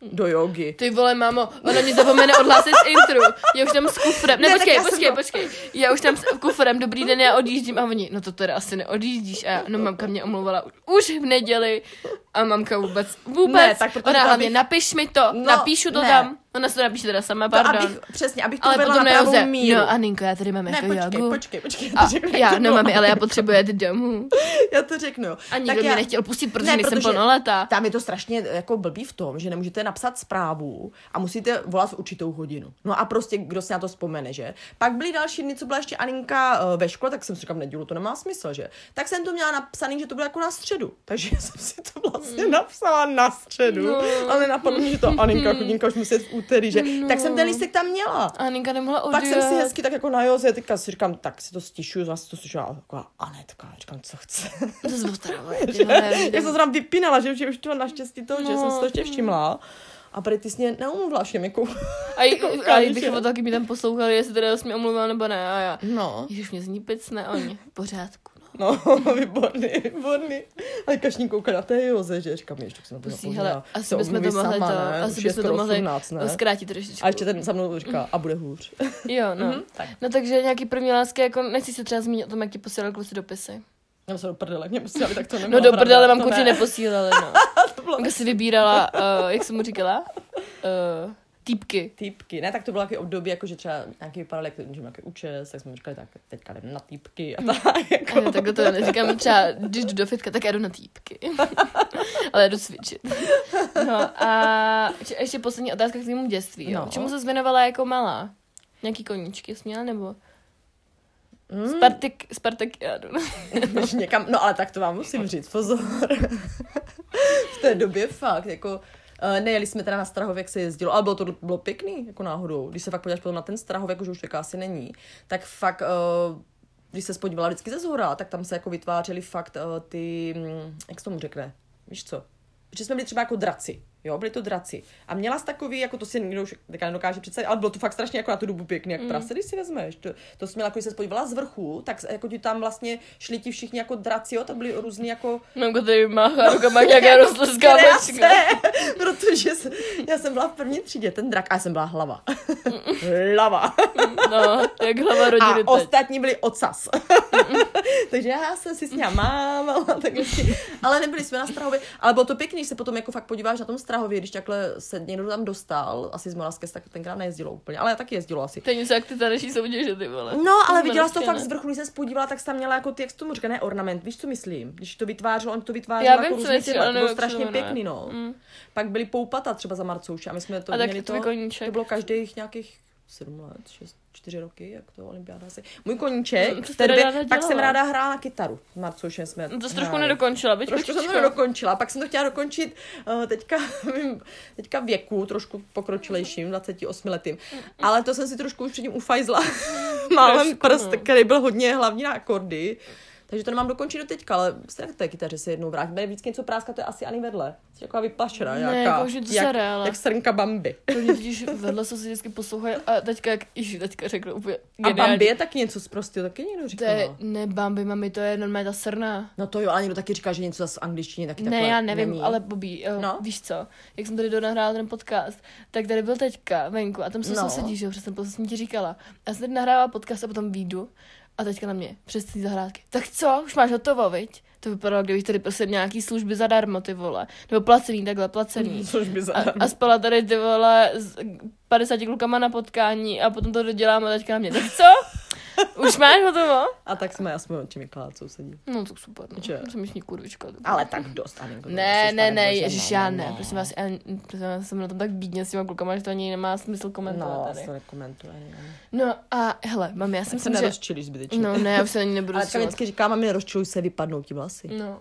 Speaker 2: Do jogy.
Speaker 1: Ty vole, mámo, ona mě zapomene odhlásit z intru. Já už tam s kufrem. Ne,
Speaker 2: Ne,
Speaker 1: počkej, počkej,
Speaker 2: to-
Speaker 1: počkej. Já už tam s kufrem, dobrý den, já odjíždím. A oni, no to teda asi neodjíždíš. A já, no mamka mě omlouvala už v neděli. A mamka vůbec, vůbec.
Speaker 2: Ne, tak protože
Speaker 1: ona
Speaker 2: to
Speaker 1: hlavně,
Speaker 2: bych-
Speaker 1: napiš mi to,
Speaker 2: No,
Speaker 1: napíšu to
Speaker 2: ne.
Speaker 1: tam. Ona se to napíše teda sama,
Speaker 2: To,
Speaker 1: pardon.
Speaker 2: abych, přesně, abych to
Speaker 1: ale potom
Speaker 2: na pravou míru.
Speaker 1: no Aninko, já tady mám
Speaker 2: ne,
Speaker 1: jako
Speaker 2: počkej,
Speaker 1: jogu.
Speaker 2: počkej, počkej,
Speaker 1: A
Speaker 2: já to řeknu,
Speaker 1: já,
Speaker 2: to
Speaker 1: no mami, ale já potřebuji jet domů.
Speaker 2: já to řeknu.
Speaker 1: A nikdo
Speaker 2: Tak
Speaker 1: mě
Speaker 2: já-
Speaker 1: nechtěl pustit, protože
Speaker 2: Ne,
Speaker 1: nejsem plnoletá.
Speaker 2: Tam je to strašně jako blbý v tom, že nemůžete napsat zprávu a musíte volat v určitou hodinu. No a prostě kdo si na to vzpomene, že? Pak byly další dny, co byla ještě Aninka eh, ve škole, tak jsem si říkala, v nedělu to nemá smysl, že? Tak jsem to měla napsaný, že to bylo jako na středu. Takže jsem si to vlastně napsala na středu.
Speaker 1: No.
Speaker 2: Ale napadlo mě, že to Aninka chudinka už musí v úterý, že? Tak jsem ten lístek tam měla.
Speaker 1: Aninka nemohla odjet.
Speaker 2: Pak jsem si hezky tak jako na Joze, teďka si říkám, tak si to stišuju, zase to slyšela taková Anetka, říkám, co chce.
Speaker 1: To
Speaker 2: že, jak jsem se tam vypínala, že už, už to naštěstí to, že
Speaker 1: No.
Speaker 2: jsem si to ještě všimla. A prý ty jsi mě neumluvila všem, jako...
Speaker 1: A, i,
Speaker 2: Koukáš,
Speaker 1: a bych
Speaker 2: že?
Speaker 1: ho taky mi tam poslouchali, jestli teda jsi mě omluvila nebo ne. A já,
Speaker 2: No,
Speaker 1: Ježiš, mě zní picne, a oni, v pořádku. No.
Speaker 2: výborný, výborný. Ale kašní kouká na té Joze, že říkám, ještě jsem na to
Speaker 1: Pusí, hele, asi bychom to mohli
Speaker 2: sama,
Speaker 1: to,
Speaker 2: ne?
Speaker 1: asi bychom to mohli
Speaker 2: 18, ne?
Speaker 1: zkrátit trošičku.
Speaker 2: A ještě ten za mnou říká, a bude hůř.
Speaker 1: Jo, no.
Speaker 2: Mhm, tak.
Speaker 1: No takže nějaký první lásky, jako nechci se třeba zmínit o tom, jak ti posílali kluci dopisy.
Speaker 2: Já se do prdele, mě museli, tak to
Speaker 1: No do prdele mám kluci
Speaker 2: ne.
Speaker 1: neposílali, no.
Speaker 2: to bylo
Speaker 1: Jak si vybírala, uh, jak jsem mu říkala? Uh, týpky.
Speaker 2: týpky. Ne, tak to bylo taky období, jako že třeba nějaký vypadal, jak že nějaký účes, tak jsme říkali, tak teďka jdem na týpky a tak. Jako.
Speaker 1: Jo, takhle to neříkám třeba, když jdu do fitka, tak já jdu na týpky. Ale jdu cvičit. No a ještě poslední otázka k tvému dětství. Jo.
Speaker 2: No.
Speaker 1: Čemu se věnovala jako malá? Nějaký koníčky jsi měla, nebo?
Speaker 2: Mm.
Speaker 1: Spartik, Spartakiádu.
Speaker 2: Někam, no ale tak to vám musím říct, pozor. v té době fakt, jako nejeli jsme teda na Strahově, jak se jezdilo, ale bylo to bylo pěkný, jako náhodou. Když se fakt podíváš potom na ten Strahovek, už už teďka asi není, tak fakt, uh, když se podívala vždycky ze zhora, tak tam se jako vytvářely fakt uh, ty, mm, jak se tomu řekne, víš co? Že jsme byli třeba jako draci, jo, byli to draci. A měla jsi takový, jako to si nikdo už teďka nedokáže představit, ale bylo to fakt strašně jako na tu dobu pěkný, jak mm. prase, když si vezmeš. To, to jsi měla, jako když se podívala z vrchu, tak jako ti tam vlastně šli ti všichni jako draci, jo, to byli různý jako
Speaker 1: Mamko tady máchá rukama,
Speaker 2: kreace,
Speaker 1: mačka.
Speaker 2: protože já jsem byla v první třídě, ten drak, a já jsem byla hlava. hlava.
Speaker 1: No, jak hlava rodiny
Speaker 2: A
Speaker 1: teď.
Speaker 2: ostatní byli ocas. Takže já jsem si s ním mávala, tak ale nebyli jsme na Strahově. Ale bylo to pěkný, když se potom jako fakt podíváš na tom Strahově, když takhle se někdo tam dostal, asi z Moravské se tak tenkrát nejezdilo úplně, ale taky jezdilo asi.
Speaker 1: To je něco jak ty taneční soutěže, ty vole.
Speaker 2: No, ale
Speaker 1: To
Speaker 2: viděla jsi to fakt z vrchu, když se podívala, tak jsi tam měla jako ty, jak se tomu říká, ne ornament, víš, co myslím? Když to vytvářelo, on to vytvářel
Speaker 1: Já
Speaker 2: jako různý tyhle, to bylo
Speaker 1: se
Speaker 2: strašně
Speaker 1: to
Speaker 2: pěkný, no.
Speaker 1: Mm.
Speaker 2: Pak byly poupata třeba za Marcouše a my jsme to
Speaker 1: A
Speaker 2: měli to, to bylo každých nějakých sedm let, šest, čtyři roky, jak to olympiáda asi. Můj koníček,
Speaker 1: co
Speaker 2: v té době, pak jsem ráda hrála na kytaru. S Marcoušem jsme
Speaker 1: No to jsi trošku nedokončila, byť
Speaker 2: Trošku jsem to nedokončila, pak jsem to chtěla dokončit uh, teďka, teďka věku, trošku pokročilejším, 28 letým. Ale to jsem si trošku už předtím ufajzla. Málem prst,
Speaker 1: no.
Speaker 2: který byl hodně hlavní na akordy. Takže to nemám dokončit do teďka, ale k té kytaře se jednou vrátím. Bude vždycky něco práskat, to je asi ani vedle. Jsi taková vyplašená
Speaker 1: Ne,
Speaker 2: nějaká.
Speaker 1: jako, že to
Speaker 2: jak,
Speaker 1: sere, ale-
Speaker 2: jak srnka Bambi.
Speaker 1: To mě totiž vedle se si vždycky poslouchají a teďka, jak již teďka řeknu úplně
Speaker 2: A
Speaker 1: geniální.
Speaker 2: Bambi je taky něco z prostého, taky někdo
Speaker 1: To
Speaker 2: říká.
Speaker 1: je, ne Bambi, mami, to je normálně ta srna.
Speaker 2: No to jo, ale někdo taky říká, že něco z angličtiny taky
Speaker 1: Ne, já nevím,
Speaker 2: není.
Speaker 1: ale Bobí, no.
Speaker 2: No.
Speaker 1: víš co, jak jsem tady donahrála ten podcast, tak tady byl teďka venku a tam se
Speaker 2: No.
Speaker 1: no. sousedí, že jo, přesně to jsem ti říkala. Já jsem tady nahrávala podcast a potom výjdu a teďka na mě, přes ty zahrádky. Tak co, už máš hotovo, viď? To vypadalo, kdybych tady prostě nějaký služby zadarmo, ty vole. Nebo placený, takhle placený.
Speaker 2: Což by za...
Speaker 1: A, a spala tady ty vole s 50 klukama na potkání a potom to dodělám a teďka na mě. Tak co? Už máš hotovo?
Speaker 2: A tak jsme aspoň od těmi klát sousedí.
Speaker 1: No tak super, no.
Speaker 2: Že?
Speaker 1: Jsem již kurvička. tak.
Speaker 2: Ale tak dost, Aninko.
Speaker 1: Ne, ne, ne, ježiš, já ne, prosím vás, já, prosím vás, jsem na tom tak bídně s těma klukama, že to ani nemá smysl komentovat
Speaker 2: No,
Speaker 1: tady.
Speaker 2: to nekomentuje.
Speaker 1: No a hele, mám, já jsem
Speaker 2: se
Speaker 1: si že...
Speaker 2: zbytečně.
Speaker 1: No ne, já už se ani nebudu
Speaker 2: Ale vždycky říká, mami, rozčiluj se, vypadnou ti vlasy.
Speaker 1: No,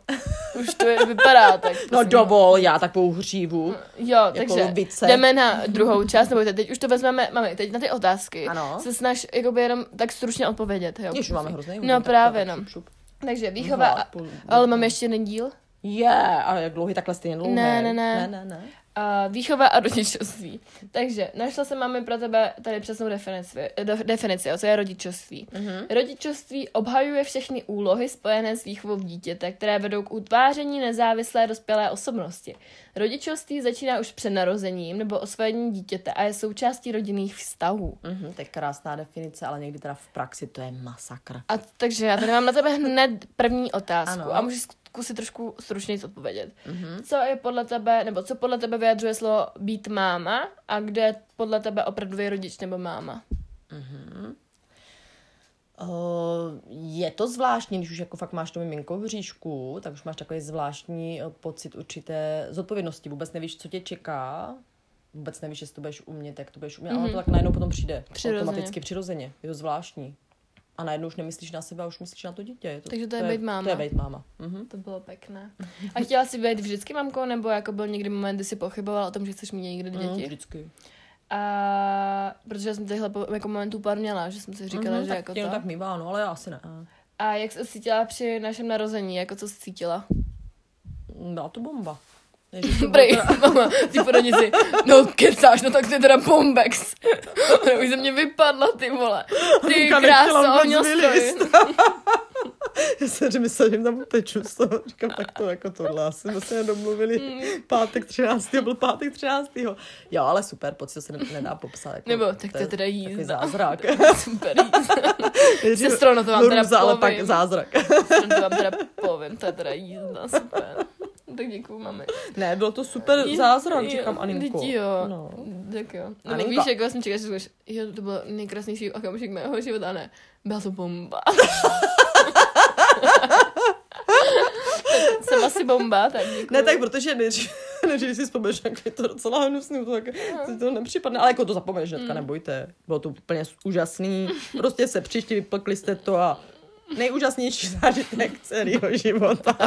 Speaker 1: už to je, vypadá tak.
Speaker 2: No dovol, já takovou hřívu.
Speaker 1: Jo,
Speaker 2: jako
Speaker 1: takže
Speaker 2: lubice.
Speaker 1: jdeme na druhou část, nebo teď už to vezmeme, máme teď na ty otázky.
Speaker 2: Ano.
Speaker 1: Se snaž jakoby jenom tak stručně odpovědět, jo.
Speaker 2: Ježiš, máme hrozný
Speaker 1: No právě, no.
Speaker 2: Šup, šup.
Speaker 1: Takže výchova, ale mám ještě jeden díl.
Speaker 2: Je, a jak dlouhý, takhle stejně dlouhý.
Speaker 1: Ne, ne, ne.
Speaker 2: Ne, ne, ne.
Speaker 1: A výchova a rodičovství. Takže našla jsem máme pro tebe tady přesnou definici, de- definici o co je rodičovství.
Speaker 2: Mhm.
Speaker 1: Rodičovství obhajuje všechny úlohy spojené s výchovou dítěte, které vedou k utváření nezávislé dospělé osobnosti. Rodičovství začíná už před narozením nebo osvojením dítěte a je součástí rodinných vztahů.
Speaker 2: Mhm, to je krásná definice, ale někdy teda v praxi to je masakr.
Speaker 1: A takže já tady mám na tebe hned první otázku
Speaker 2: Ano.
Speaker 1: a můžeš zkusit trošku stručněji odpovědět. Mm-hmm. Co je podle tebe, nebo co podle tebe vyjadřuje slovo být máma a kde je podle tebe opravdu rodič nebo máma?
Speaker 2: Mm-hmm. Uh, je to zvláštní, když už jako fakt máš to miminko v bříšku, tak už máš takový zvláštní uh, pocit určité zodpovědnosti. Vůbec nevíš, co tě čeká, vůbec nevíš, jestli to budeš umět, jak to budeš umět, mm-hmm. ale to tak najednou potom přijde.
Speaker 1: Přirozeně.
Speaker 2: Automaticky, přirozeně. Je to zvláštní. A najednou už nemyslíš na sebe, a už myslíš na to dítě. Je to,
Speaker 1: Takže to je být máma.
Speaker 2: To je být máma. Mhm.
Speaker 1: To bylo pěkné. A chtěla jsi být vždycky mamkou, nebo jako byl někdy moment, kdy jsi pochybovala o tom, že chceš mít někdy
Speaker 2: Mm,
Speaker 1: děti?
Speaker 2: vždycky.
Speaker 1: A protože jsem těchhle po- jako momentů pár měla, že jsem si říkala,
Speaker 2: Mhm,
Speaker 1: že
Speaker 2: tak,
Speaker 1: jako to.
Speaker 2: tak mývá, no ale já asi ne.
Speaker 1: A jak jsi se cítila při našem narození, jako co jsi cítila?
Speaker 2: Byla to bomba.
Speaker 1: Prej, mama, ty porodnici, no kecáš, no tak to je teda bombex. No, už ze mě vypadla, ty vole. Ty krása,
Speaker 2: vůbec
Speaker 1: ohňostroj.
Speaker 2: vylízt. Já jsem že myslel, že jim tam peču z toho. Říkám, tak to jako tohle. Asi jsme se nedomluvili.
Speaker 1: Mm.
Speaker 2: Pátek 13. byl pátek 13. Jo, ale super, pocit se ne- nedá popsat. Jako,
Speaker 1: Nebo, tak to je teda
Speaker 2: takový
Speaker 1: jízda.
Speaker 2: zázrak.
Speaker 1: Super jízda. Sestro, no to vám teda
Speaker 2: hrůza, ale pak
Speaker 1: povím.
Speaker 2: zázrak.
Speaker 1: Sestro, to vám teda povím, to je teda jízda, super. Tak děkuju, mami.
Speaker 2: Ne, bylo to super zázrak, říkám Aninko.
Speaker 1: Teď jo.
Speaker 2: No.
Speaker 1: Tak jo. No,
Speaker 2: Aninko.
Speaker 1: víš, jako jsem čekala, že řekneš, jo, to byl nejkrásnější okamžik mého života, ne. Byla to bomba. Jsem asi bomba, tak děkuju.
Speaker 2: Ne, tak protože než, než když si vzpomeneš, jak je to docela hnusný, to tak si to nepřipadne. Ale jako to zapomeneš hnedka, nebojte. Bylo to úplně úžasný. Prostě se přišli, vyplkli jste to a nejúžasnější zážitek celého života.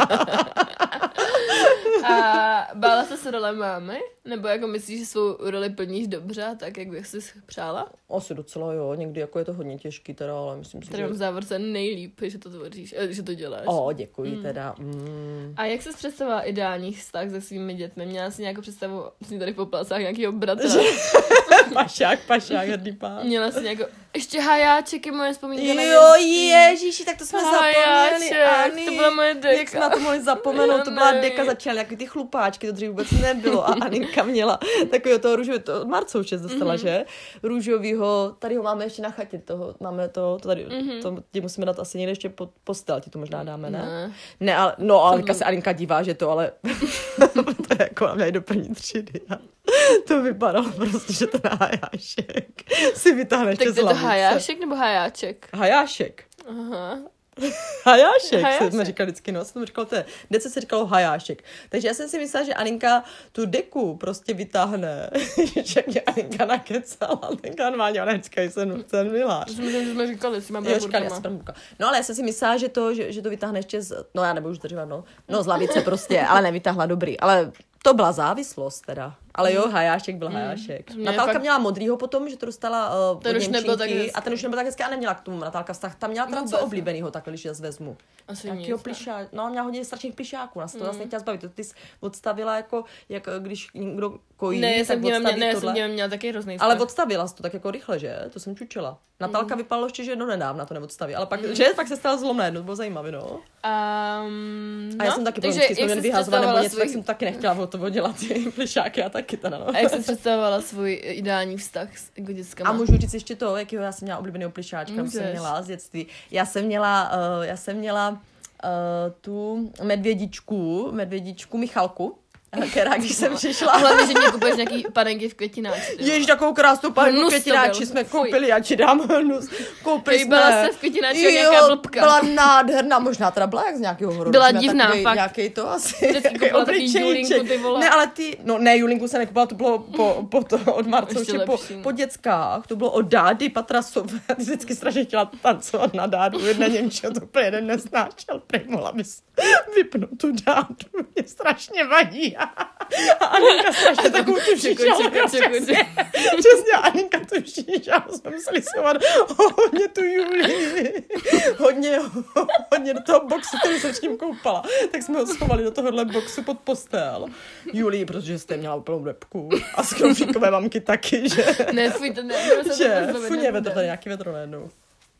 Speaker 1: A bála jsi se role mámy? Nebo jako myslíš, že svou roli plníš dobře, tak jak bych si přála?
Speaker 2: Asi docela jo, někdy jako je to hodně těžký teda, ale myslím si,
Speaker 1: Tady
Speaker 2: že...
Speaker 1: mám v závorce nejlíp, že to tvoříš, eh, že to děláš.
Speaker 2: O, děkuji teda. Mm.
Speaker 1: A jak jsi představila ideální vztah se svými dětmi? Měla jsi nějakou představu, jsi tady po placách nějakého bratra?
Speaker 2: pašák, pašák, hrdý pán.
Speaker 1: Měla jsi nějakou, ještě hajáček je moje vzpomínka na
Speaker 2: Jo, ježíši, tak to jsme zapomněli, Ani.
Speaker 1: to byla moje deka.
Speaker 2: Jak jsme na to mohli zapomenout, to byla deka, začaly jako ty chlupáčky, to dřív vůbec nebylo a Aninka měla takového toho růžového, to od Marcouše dostala,
Speaker 1: Mhm.
Speaker 2: mm-hmm. že? Růžovýho, tady ho máme ještě na chatě, toho, máme to, to tady,
Speaker 1: Mhm.
Speaker 2: mm-hmm. to, ti musíme dát asi někde ještě pod postel, ti to možná dáme, ne?
Speaker 1: Ne.
Speaker 2: Ne, ale, no, ale Aninka se Aninka dívá, že to, ale to je jako, měli do první třídy. To vypadalo prostě, že ten hajášek si vytáhne ještě
Speaker 1: Tak
Speaker 2: z
Speaker 1: to je to hajášek nebo hajáček?
Speaker 2: Hajášek.
Speaker 1: Aha.
Speaker 2: Hajášek,
Speaker 1: Hajášek.
Speaker 2: jsme říkali vždycky, no, jsem říkal, to je, dece se říkalo hajášek. Takže já jsem si myslela, že Aninka tu deku prostě vytáhne, že mě Aninka nakecala, Aninka normálně, ona vždycky jsem, miláš.
Speaker 1: To jsme, že jsme říkali, si mám
Speaker 2: Jo, říkali, já jsem bramburka. No ale já jsem si myslela, že to, že, že to vytáhne ještě z, no já nebudu už zdržovat, no, no z lavice prostě, ale nevytáhla dobrý, ale to byla závislost teda. Ale jo, hajášek byl hajášek.
Speaker 1: To mě
Speaker 2: Natálka
Speaker 1: fakt-
Speaker 2: měla modrýho potom, že to dostala uh,
Speaker 1: Ten už nebyl tak hezký.
Speaker 2: a ten už nebyl tak hezký a neměla k tomu Natálka vztah. Tam měla teda
Speaker 1: Vůbec
Speaker 2: co oblíbenýho, takhle, když já vezmu.
Speaker 1: Asi
Speaker 2: Jakýho
Speaker 1: nic.
Speaker 2: plišá, no měla hodně strašných plišáků, nás to vlastně chtěla zbavit. To ty jsi odstavila jako, jak když někdo kojí,
Speaker 1: Ne,
Speaker 2: tak
Speaker 1: jsem měla, ne, já jsem
Speaker 2: tohle.
Speaker 1: měla, měla taky hrozný
Speaker 2: Ale
Speaker 1: vztah.
Speaker 2: odstavila jsi to tak jako rychle, že? To jsem čučela. Natálka
Speaker 1: Mm.
Speaker 2: vypadalo ještě, že no nedávna to neodstaví, ale pak, že? Pak se stala zlomné, no to bylo zajímavé, no.
Speaker 1: Um,
Speaker 2: A já jsem taky
Speaker 1: takže
Speaker 2: takže jsme měli vyhazovat nebo něco, tak jsem taky nechtěla to dělat ty plišáky a taky teda, no.
Speaker 1: A jak jsi představovala svůj ideální vztah s jako dětskama?
Speaker 2: A můžu říct ještě to, jakýho já jsem měla oblíbeného plišáčka, jsem
Speaker 1: Můžeš.
Speaker 2: měla z dětství. Já jsem měla, uh, já jsem měla uh, tu medvědičku, medvědičku Michalku, která když jsem
Speaker 1: A
Speaker 2: přišla,
Speaker 1: hlavně, že mě kupuješ nějaký panenky v květináči.
Speaker 2: Ježíš, takovou krásnou
Speaker 1: Hnus to
Speaker 2: květináči jsme koupili, já ti dám hnus. Koupili jsme.
Speaker 1: Hejbala se v květináči jak nějaká blbka.
Speaker 2: byla nádherná, možná teda byla jak z nějakého hororu.
Speaker 1: Byla divná,
Speaker 2: takovej,
Speaker 1: fakt.
Speaker 2: Nějaký to asi.
Speaker 1: Vždycky takový. Julinku, ty vole.
Speaker 2: Ne, ale ty, no ne, Julinku se nekoupila, to bylo po, po to, od Marcouče,
Speaker 1: Ještě
Speaker 2: po,
Speaker 1: no.
Speaker 2: po dětskách, to bylo od Dády Patrasové. Vždycky strašně chtěla tancovat na Dádu, jedna Němčeho to úplně jeden nesnášel, prý mohla bys vypnout tu Dádu, mě strašně vadí. A Aninka strašně takovou tu
Speaker 1: čeku,
Speaker 2: přesně. Přesně, Aninka tu šíža, jsme museli schovat hodně tu Julii, hodně, hodně do toho boxu, který jsem s ním koupala, tak jsme ho schovali do tohohle boxu pod postel. Julii, protože jste měla úplnou lepku a z mamky taky, že,
Speaker 1: Ne, fuj, to ne, se
Speaker 2: že,
Speaker 1: nebude.
Speaker 2: vetro, tady nějaký vetro najednou.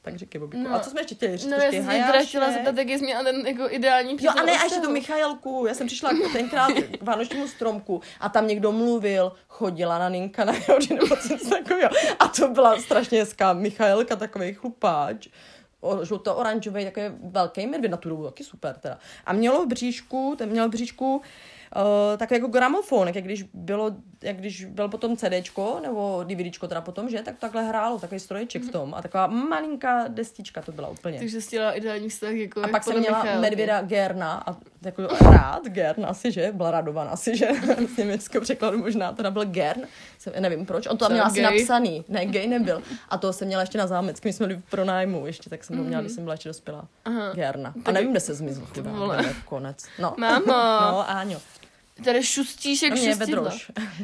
Speaker 2: Tak říkej, Bobíku.
Speaker 1: No.
Speaker 2: A co jsme ještě chtěli říct?
Speaker 1: No, já jsem se chtěla
Speaker 2: hajášek.
Speaker 1: zeptat, jak jsi měla ten jako ideální
Speaker 2: Jo,
Speaker 1: představu
Speaker 2: a ne, a ještě tu. Michalku. Já jsem přišla tenkrát k vánočnímu stromku a tam někdo mluvil, chodila na Ninka na jeho nebo něco takového. A to byla strašně hezká Michaelka, takový chlupáč. žluto-oranžový, takový velký medvěd na tu dobu, taky super teda. A mělo v bříšku, ten měl v bříšku uh, takový jako gramofon, jak když bylo, jak když byl potom CDčko, nebo DVDčko teda potom, že, tak takhle hrálo, takový stroječek v tom a taková malinká destička to byla úplně.
Speaker 1: Takže jsi dělala ideální vztah jako
Speaker 2: A pak jsem měla
Speaker 1: Michalky.
Speaker 2: medvěda Gerna a jako rád Gern asi, že? Byla radovaná asi, že? Z německého překladu možná teda byl Gern. Jsem, nevím proč. On to tam měl asi
Speaker 1: gay?
Speaker 2: napsaný. Ne, gay nebyl. A to jsem měla ještě na zámeckém, my jsme byli v pronájmu ještě, tak jsem ho měla, když jsem byla ještě dospělá.
Speaker 1: Mhm. Aha.
Speaker 2: Gerna. A nevím, kde se zmizl. Chudá, je konec. No.
Speaker 1: Mámo.
Speaker 2: No, Áňo.
Speaker 1: Tady šustíš jak šustidlo.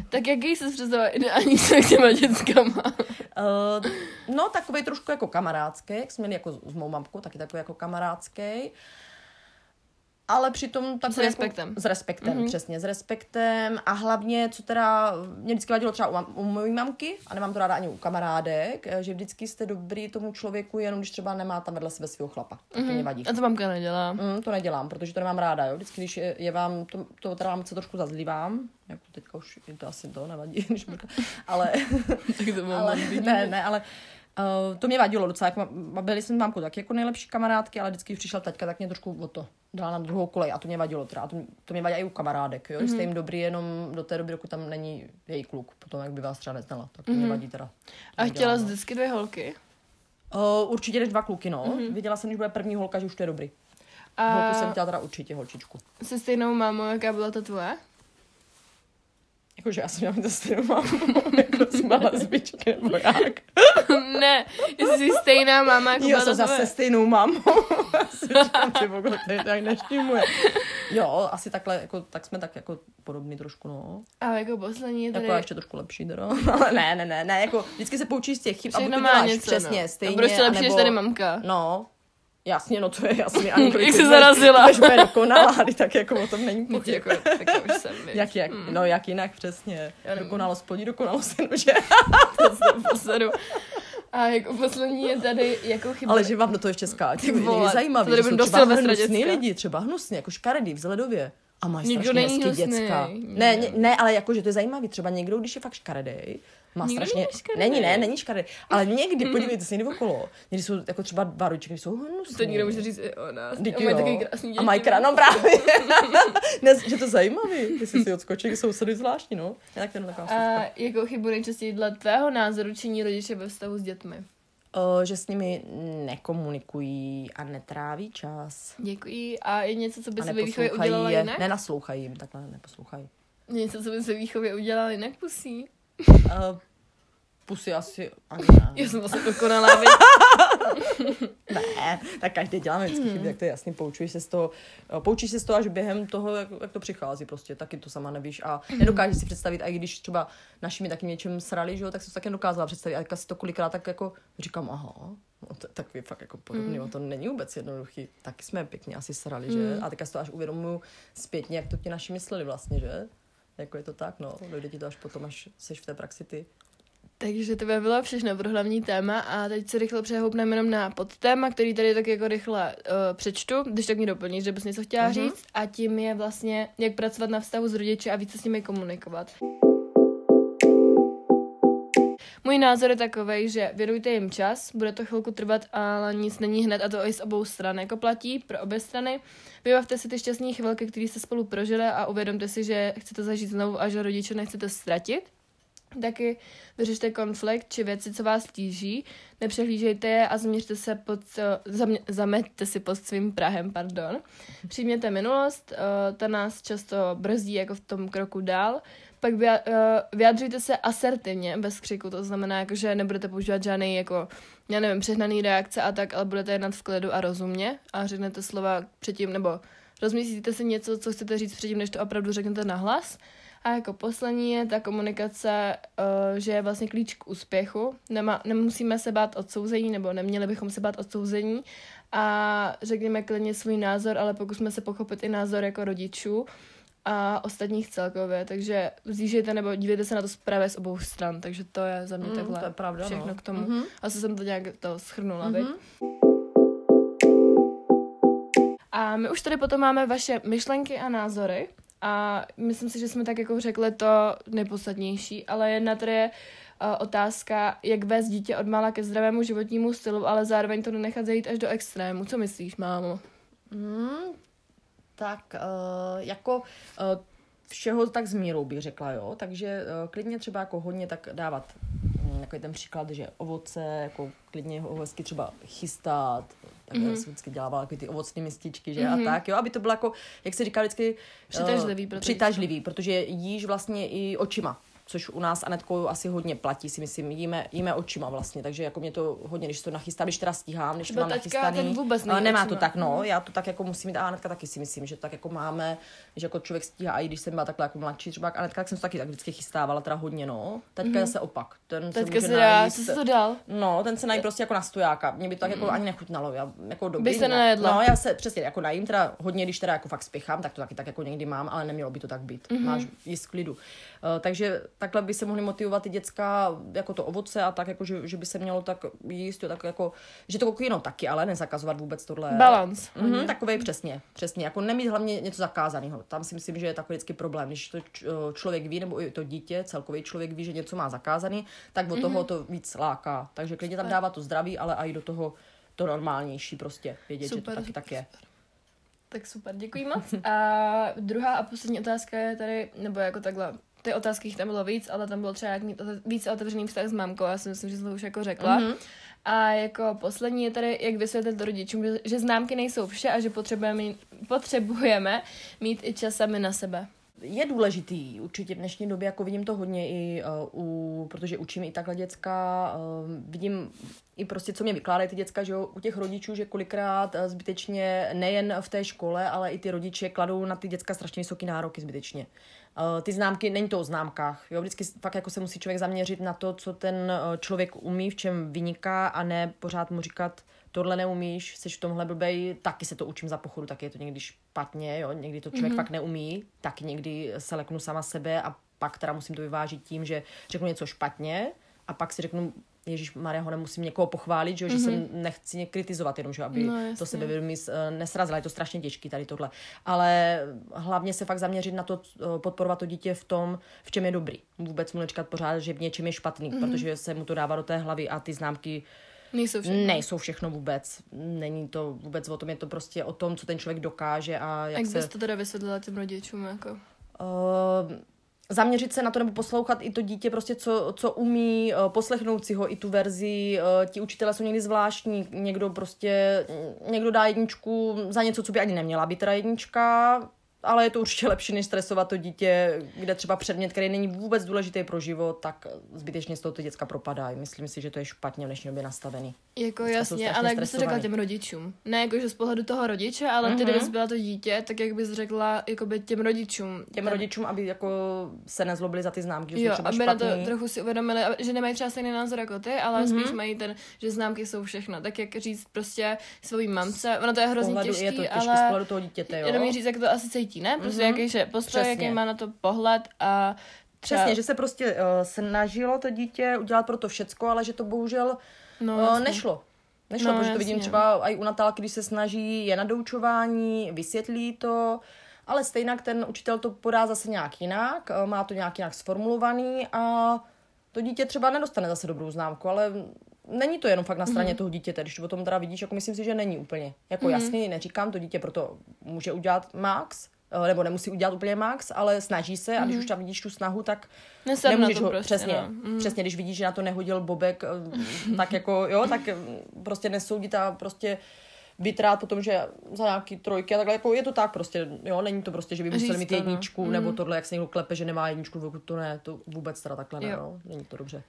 Speaker 1: Tak jaký jsi představila ideální vztah s těma dětskama?
Speaker 2: Uh, no, takový trošku jako kamarádský, jak jsme měli jako s mou mamkou, taky takový jako kamarádský. Ale přitom tak
Speaker 1: S respektem.
Speaker 2: S respektem, mm-hmm. přesně, s respektem. A hlavně, co teda mě vždycky vadilo třeba u, mam, u mojí mamky, a nemám to ráda ani u kamarádek, eh, že vždycky jste dobrý tomu člověku, jenom když třeba nemá tam vedle sebe svého chlapa. Tak to mě vadí.
Speaker 1: A to mamka nedělá.
Speaker 2: Mm, to nedělám, protože to nemám ráda, jo. Vždycky, když je, je vám, to, to teda mám se trošku zazlívám, jako teďka už je to asi to nevadí, když budu, ale,
Speaker 1: Tak to mám
Speaker 2: ale ne, ne, ale uh, to mě vadilo docela, jako, ma- byli jsme s mámkou taky jako nejlepší kamarádky, ale vždycky, když přišel taťka, tak mě trošku o to dala na druhou kolej a to mě vadilo teda. A to, to mě vadí i u kamarádek, jo, mm-hmm. že jste jim dobrý jenom do té doby, dokud tam není její kluk, potom jak by vás třeba neznala, tak to mm-hmm. mě vadí teda. To
Speaker 1: A chtěla jsi
Speaker 2: no.
Speaker 1: vždycky dvě holky?
Speaker 2: Uh, určitě jdeš dva kluky, no. Mm-hmm. Viděla jsem, když bude první holka, že už to je dobrý. A...
Speaker 1: A
Speaker 2: Holku jsem chtěla teda určitě, holčičku.
Speaker 1: se stejnou mámou, jaká byla ta tvoje?
Speaker 2: Jakože já jsem měla mít stejnou mámu, jako jsme lesbičky, nebo jak.
Speaker 1: ne, jestli jsi stejná máma, jako
Speaker 2: Jo, jsem zase
Speaker 1: tvoje.
Speaker 2: stejnou mámou. Já si říkám, ty vole, to je tak neštímuje. Jo, asi takhle, jako, tak jsme tak jako podobný trošku, no.
Speaker 1: A jako poslední je tady...
Speaker 2: Jako ještě trošku lepší, teda. Ale ne, ne, ne, ne, jako vždycky se poučíš z těch chyb a
Speaker 1: Všechno
Speaker 2: buď to
Speaker 1: má
Speaker 2: děláš
Speaker 1: něco,
Speaker 2: přesně,
Speaker 1: no.
Speaker 2: stejně,
Speaker 1: A to lepší, než
Speaker 2: anebo-
Speaker 1: tady mamka.
Speaker 2: No, jasně, no to je jasný. Ani
Speaker 1: Jak
Speaker 2: kolik
Speaker 1: jsi
Speaker 2: ty budeš-
Speaker 1: zarazila.
Speaker 2: Budeš úplně dokonalá, tak jako o tom není pochyb.
Speaker 1: jako, tak už jsem.
Speaker 2: Jak, jak, no jak jinak přesně.
Speaker 1: Já.
Speaker 2: Dokonalost plní dokonalost, že?
Speaker 1: To jsem posledu. A jako poslední je tady, jakou chybu...
Speaker 2: Ale že vám do toho ještě skáče.
Speaker 1: Ty
Speaker 2: Je
Speaker 1: vole,
Speaker 2: zajímavý,
Speaker 1: to tady
Speaker 2: že
Speaker 1: budem
Speaker 2: jsou
Speaker 1: do
Speaker 2: třeba
Speaker 1: Silvestra
Speaker 2: hnusný
Speaker 1: děcka.
Speaker 2: lidi, třeba hnusný, jako škaredý, vzhledově. A mají
Speaker 1: Nikdo
Speaker 2: strašně hezký děcka. Ne, ne, ne, ale jakože to je zajímavý. Třeba někdo, když je fakt škaredý, má
Speaker 1: Nikdo
Speaker 2: strašně...
Speaker 1: není škaredej.
Speaker 2: Není, ne, není škaredý. Ale někdy, podívejte se někdy okolo. Někdy jsou jako třeba dva kteří jsou hnusný.
Speaker 1: To nikdo může říct i o nás.
Speaker 2: Vždyť
Speaker 1: A mají takový krásný děti.
Speaker 2: A mají krá, no právě. ne, že to je zajímavý, jestli si odskočí, sousedy zvláštní, no. Já tak ten taková
Speaker 1: A jakou chybu nejčastěji dle tvého názoru činí rodiče ve vztahu s dětmi?
Speaker 2: Uh, že s nimi nekomunikují a netráví čas.
Speaker 1: Děkuji. A je něco, co by se ve výchově udělala
Speaker 2: je.
Speaker 1: jinak?
Speaker 2: Nenaslouchají jim, takhle neposlouchají.
Speaker 1: Něco, co by se ve výchově udělala jinak, pusí?
Speaker 2: Uh, pusy asi ani ne.
Speaker 1: Já jsem vlastně dokonalá?
Speaker 2: Ne, tak každý děláme vždycky chyby, jak to je jasný, poučuješ se z toho, eh, poučíš se z toho až během toho, jak, jak to přichází prostě, taky to sama nevíš a nedokážeš si představit, a i když třeba naši mi taky něčem srali, že jo, tak jsem to taky dokázala představit, a si to kolikrát tak jako říkám, aha, no to je takový fakt jako podobný, mm. to není vůbec jednoduchý, taky jsme pěkně asi srali, že, a teďka si to až uvědomuju zpětně, jak to ti naši mysleli vlastně, že, jako je to tak, no, dojde ti to až potom, až seš v té praxi ty.
Speaker 1: Takže to by bylo všechno pro hlavní téma a teď se rychle přehoupneme jenom na podtéma, který tady tak jako rychle uh, přečtu, když tak mi doplníš, že bys něco chtěla
Speaker 2: Mhm.
Speaker 1: říct a tím je vlastně, jak pracovat na vztahu s rodiči a více s nimi komunikovat. Můj názor je takový, že věnujte jim čas, bude to chvilku trvat, ale nic není hned a to i z obou stran, jako platí pro obě strany. Vybavte si ty šťastné chvilky, které jste spolu prožili a uvědomte si, že chcete zažít znovu a že rodiče nechcete ztratit. Taky vyřešte konflikt či věci, co vás tíží, nepřehlížejte je a zaměřte se pod, zamě, zameťte si pod svým Prahem, pardon. Přijměte minulost, eh, ta nás často brzdí jako v tom kroku dál. Pak eh, vyjadřujte se asertivně, bez křiku, to znamená, jako, že nebudete používat žádný, jako, já nevím, přehnaný reakce a tak, ale budete jednat v klidu a rozumně a řeknete slova předtím, nebo rozmyslíte si něco, co chcete říct předtím, než to opravdu řeknete nahlas. A jako poslední je ta komunikace, uh, že je vlastně klíč k úspěchu. Nemá, nemusíme se bát odsouzení, nebo neměli bychom se bát odsouzení. A řekněme klidně svůj názor, ale pokusme se pochopit i názor jako rodičů a ostatních celkově. Takže zjíždějte nebo dívejte se na to právě z obou stran. Takže to je za mě
Speaker 2: Mm,
Speaker 1: takhle
Speaker 2: to je pravda,
Speaker 1: všechno
Speaker 2: no.
Speaker 1: k tomu.
Speaker 2: Mhm.
Speaker 1: Asi jsem to nějak to schrnula, mm-hmm.
Speaker 2: Mhm.
Speaker 1: A my už tady potom máme vaše myšlenky a názory. A myslím si, že jsme tak jako řekli to nejpodstatnější, ale jedna tady je uh, otázka, jak vést dítě od mala ke zdravému životnímu stylu, ale zároveň to nenechat zajít až do extrému. Co myslíš, mámo?
Speaker 2: Hmm, tak uh, jako uh, všeho tak s mírou bych řekla, jo. Takže uh, klidně třeba jako hodně tak dávat jako ten příklad, že ovoce, jako klidně ho hezky třeba chystat, tak mm-hmm. jsem vždycky dělávala ty ovocné mističky, že mm-hmm. a tak, jo, aby to bylo jako, jak se říká vždycky,
Speaker 1: přitažlivý, uh,
Speaker 2: přitažlivý, protože jíš vlastně i očima což u nás Anetkou asi hodně platí, si myslím, jíme, jíme očima vlastně, takže jako mě to hodně, když to nachystám, když teda stíhám, když to mám nachystaný.
Speaker 1: Ten vůbec
Speaker 2: ale nemá to tak, no, já to tak jako musím mít, a Anetka taky si myslím, že tak jako máme, že jako člověk stíhá, i když jsem byla takhle jako mladší, třeba Anetka, tak jsem to taky tak vždycky chystávala, teda hodně, no. Teďka mm-hmm. je se opak. Ten
Speaker 1: Teďka se, se dá, co jsi to dal?
Speaker 2: No, ten se nají prostě jako na stojáka. Mě by to tak mm. jako ani nechutnalo. Já jako dobrý,
Speaker 1: By se nejedla.
Speaker 2: No, já se přesně jako najím, teda hodně, když teda jako fakt spěchám, tak to taky tak jako někdy mám, ale nemělo by to tak být. Mm-hmm. Máš jíst klidu. Uh, takže takhle by se mohli motivovat i děcka jako to ovoce a tak, jako, že, že by se mělo tak jíst, jo, tak jako, že to kokino taky, ale nezakazovat vůbec tohle.
Speaker 1: Balance.
Speaker 2: Mm-hmm, takový přesně, přesně. Jako nemít hlavně něco zakázaného. Tam si myslím, že je takový vždycky problém. Když to člověk ví, nebo i to dítě, celkový člověk ví, že něco má zakázaný, tak od mm-hmm. toho to víc láká. Takže klidně tam dává to zdraví, ale i do toho to normálnější prostě. Vědět, super, že to taky super, tak je.
Speaker 1: Tak super, děkuji moc. A druhá a poslední otázka je tady, nebo jako takhle, ty otázky jich tam bylo víc, ale tam bylo třeba jak mít víc otevřený vztah s mámkou, já si myslím, že jsem to už jako řekla. Mm-hmm. A jako poslední je tady, jak vysvětlit rodičům, že, že známky nejsou vše a že potřebujeme, potřebujeme mít i čas sami na sebe
Speaker 2: je důležitý určitě v dnešní době, jako vidím to hodně i uh, u, protože učím i takhle děcka, uh, vidím i prostě, co mě vykládají ty děcka, že jo, u těch rodičů, že kolikrát uh, zbytečně nejen v té škole, ale i ty rodiče kladou na ty děcka strašně vysoké nároky zbytečně. Uh, ty známky, není to o známkách, jo, vždycky fakt jako se musí člověk zaměřit na to, co ten uh, člověk umí, v čem vyniká a ne pořád mu říkat, tohle neumíš, jsi v tomhle blbej, taky se to učím za pochodu, taky je to někdy špatně, jo, někdy to člověk mm-hmm. fakt neumí, tak někdy se leknu sama sebe a pak teda musím to vyvážit tím, že řeknu něco špatně a pak si řeknu, Ježíš Maria, ho nemusím někoho pochválit, že, mm-hmm. že jsem mhm. nechci kritizovat, jenom, že aby no, to sebevědomí eh, nesrazila. Je to strašně těžký tady tohle. Ale hlavně se fakt zaměřit na to, eh, podporovat to dítě v tom, v čem je dobrý. Vůbec mu nečekat pořád, že v něčem je špatný, mm-hmm. protože se mu to dává do té hlavy a ty známky
Speaker 1: Nejsou všechno.
Speaker 2: Nejsou všechno vůbec. Není to vůbec o tom, je to prostě o tom, co ten člověk dokáže a jak,
Speaker 1: jak
Speaker 2: se...
Speaker 1: bys to teda vysvětlila těm rodičům, jako?
Speaker 2: Uh, zaměřit se na to nebo poslouchat i to dítě prostě, co, co umí, uh, poslechnout si ho i tu verzi. Uh, ti učitelé jsou někdy zvláštní, někdo prostě, někdo dá jedničku za něco, co by ani neměla být teda jednička, ale je to určitě lepší, než stresovat to dítě, kde třeba předmět, který není vůbec důležitý pro život, tak zbytečně z toho ty děcka propadají. Myslím si, že to je špatně v dnešní době nastavený.
Speaker 1: Jako děcka jasně, ale jak bys to řekla těm rodičům? Ne jako, že z pohledu toho rodiče, ale mm-hmm. ty, kdybys byla to dítě, tak jak bys řekla jakoby těm rodičům.
Speaker 2: Těm ten... rodičům, aby jako se nezlobili za ty známky, že
Speaker 1: jo,
Speaker 2: třeba
Speaker 1: aby
Speaker 2: špatný.
Speaker 1: na to trochu si uvědomili, že nemají třeba stejný názor jako ty, ale mm-hmm. spíš mají ten, že známky jsou všechno. Tak jak říct prostě svojí mamce, ono to je hrozně těžké, je to těžký, ale
Speaker 2: z pohledu toho dítěte, jo.
Speaker 1: jenom říct, jak to asi cítí, ne? Prostě mm-hmm. jaký je postoj, jaký má na to pohled a
Speaker 2: Třeba... Přesně, že se prostě uh, snažilo to dítě udělat pro to všecko, ale že to bohužel no, uh, nešlo. Nešlo, no, protože to vidím třeba i u Natálky, když se snaží, je na doučování, vysvětlí to, ale stejně ten učitel to podá zase nějak jinak, uh, má to nějak jinak sformulovaný a to dítě třeba nedostane zase dobrou známku, ale není to jenom fakt na straně mm-hmm. toho dítěte, když to o tom teda vidíš, jako myslím si, že není úplně. Jako mm-hmm. jasně, neříkám, to dítě proto může udělat max, Eh, nebo nemusí udělat úplně max, ale snaží se a když už tam vidíš tu snahu, tak
Speaker 1: Nesem nemůžeš ho, prostě,
Speaker 2: přesně, no. mm. přesně, když vidíš, že na to nehodil Bobek, eh, tak jako, jo, tak eh, prostě nesoudit a prostě být rád potom, že za nějaký trojky a takhle, jako je to tak prostě, jo, není to prostě, že by museli mít no. jedničku, no. nebo mm. tohle, jak se někdo klepe, že nemá jedničku, to ne, to vůbec teda takhle ne, no, není to dobře.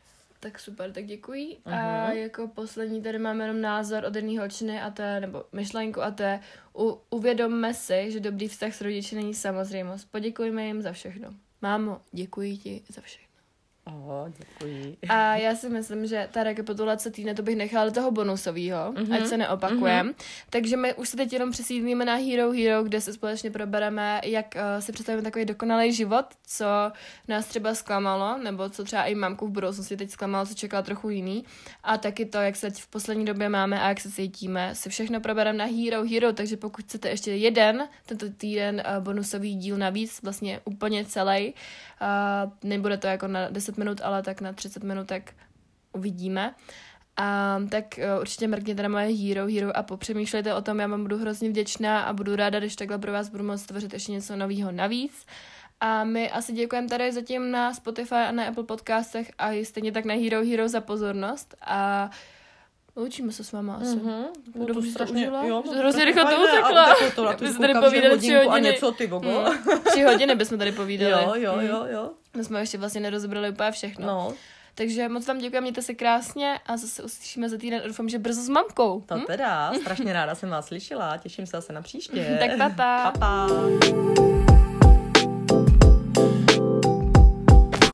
Speaker 1: Tak super, tak děkuji. Uh-huh. A jako poslední tady máme jenom názor od jedné holčiny a to je, nebo myšlenku a to je, u, uvědomme si, že dobrý vztah s rodiči není samozřejmost. Poděkujme jim za všechno. Mámo, děkuji ti za všechno.
Speaker 2: Oh, děkuji.
Speaker 1: A já si myslím, že ta rekapitulace týdne to bych nechala do toho bonusového, mm-hmm. ať se neopakujeme. Mm-hmm. Takže my už se teď jenom přesídlíme na Hero Hero, kde se společně probereme, jak uh, si představíme takový dokonalý život, co nás třeba zklamalo, nebo co třeba i mamku v budoucnosti teď zklamalo, co čekala trochu jiný. A taky to, jak se teď v poslední době máme a jak se cítíme, si všechno probereme na Hero Hero, takže pokud chcete ještě jeden tento týden uh, bonusový díl navíc, vlastně úplně celý, uh, nebude to jako na 10 minut, ale tak na 30 minutek uvidíme. A tak uh, určitě mrkněte na moje Hero Hero a popřemýšlejte o tom, já vám budu hrozně vděčná a budu ráda, když takhle pro vás budu moct tvořit ještě něco nového navíc. A my asi děkujeme tady zatím na Spotify a na Apple podcastech a stejně tak na Hero Hero za pozornost a Učíme se s váma asi. Mm-hmm.
Speaker 2: No
Speaker 1: Dobře
Speaker 2: to
Speaker 1: to
Speaker 2: strašně,
Speaker 1: užila?
Speaker 2: jo,
Speaker 1: hrozně
Speaker 2: to
Speaker 1: rychle to utekla.
Speaker 2: to, to
Speaker 1: My jsme tady povídali tři
Speaker 2: hodinku a
Speaker 1: hodiny.
Speaker 2: něco, ty vogo.
Speaker 1: Hmm. Tři hodiny bychom tady povídali.
Speaker 2: Jo, jo, jo, jo.
Speaker 1: My jsme ještě vlastně nerozebrali úplně všechno.
Speaker 2: No,
Speaker 1: Takže moc vám děkuji, mějte se krásně a zase uslyšíme za týden. Doufám, že brzo s mamkou.
Speaker 2: to teda, strašně ráda jsem vás slyšela, těším se zase na příště.
Speaker 1: Tak pa, pa.
Speaker 2: Pa, pa.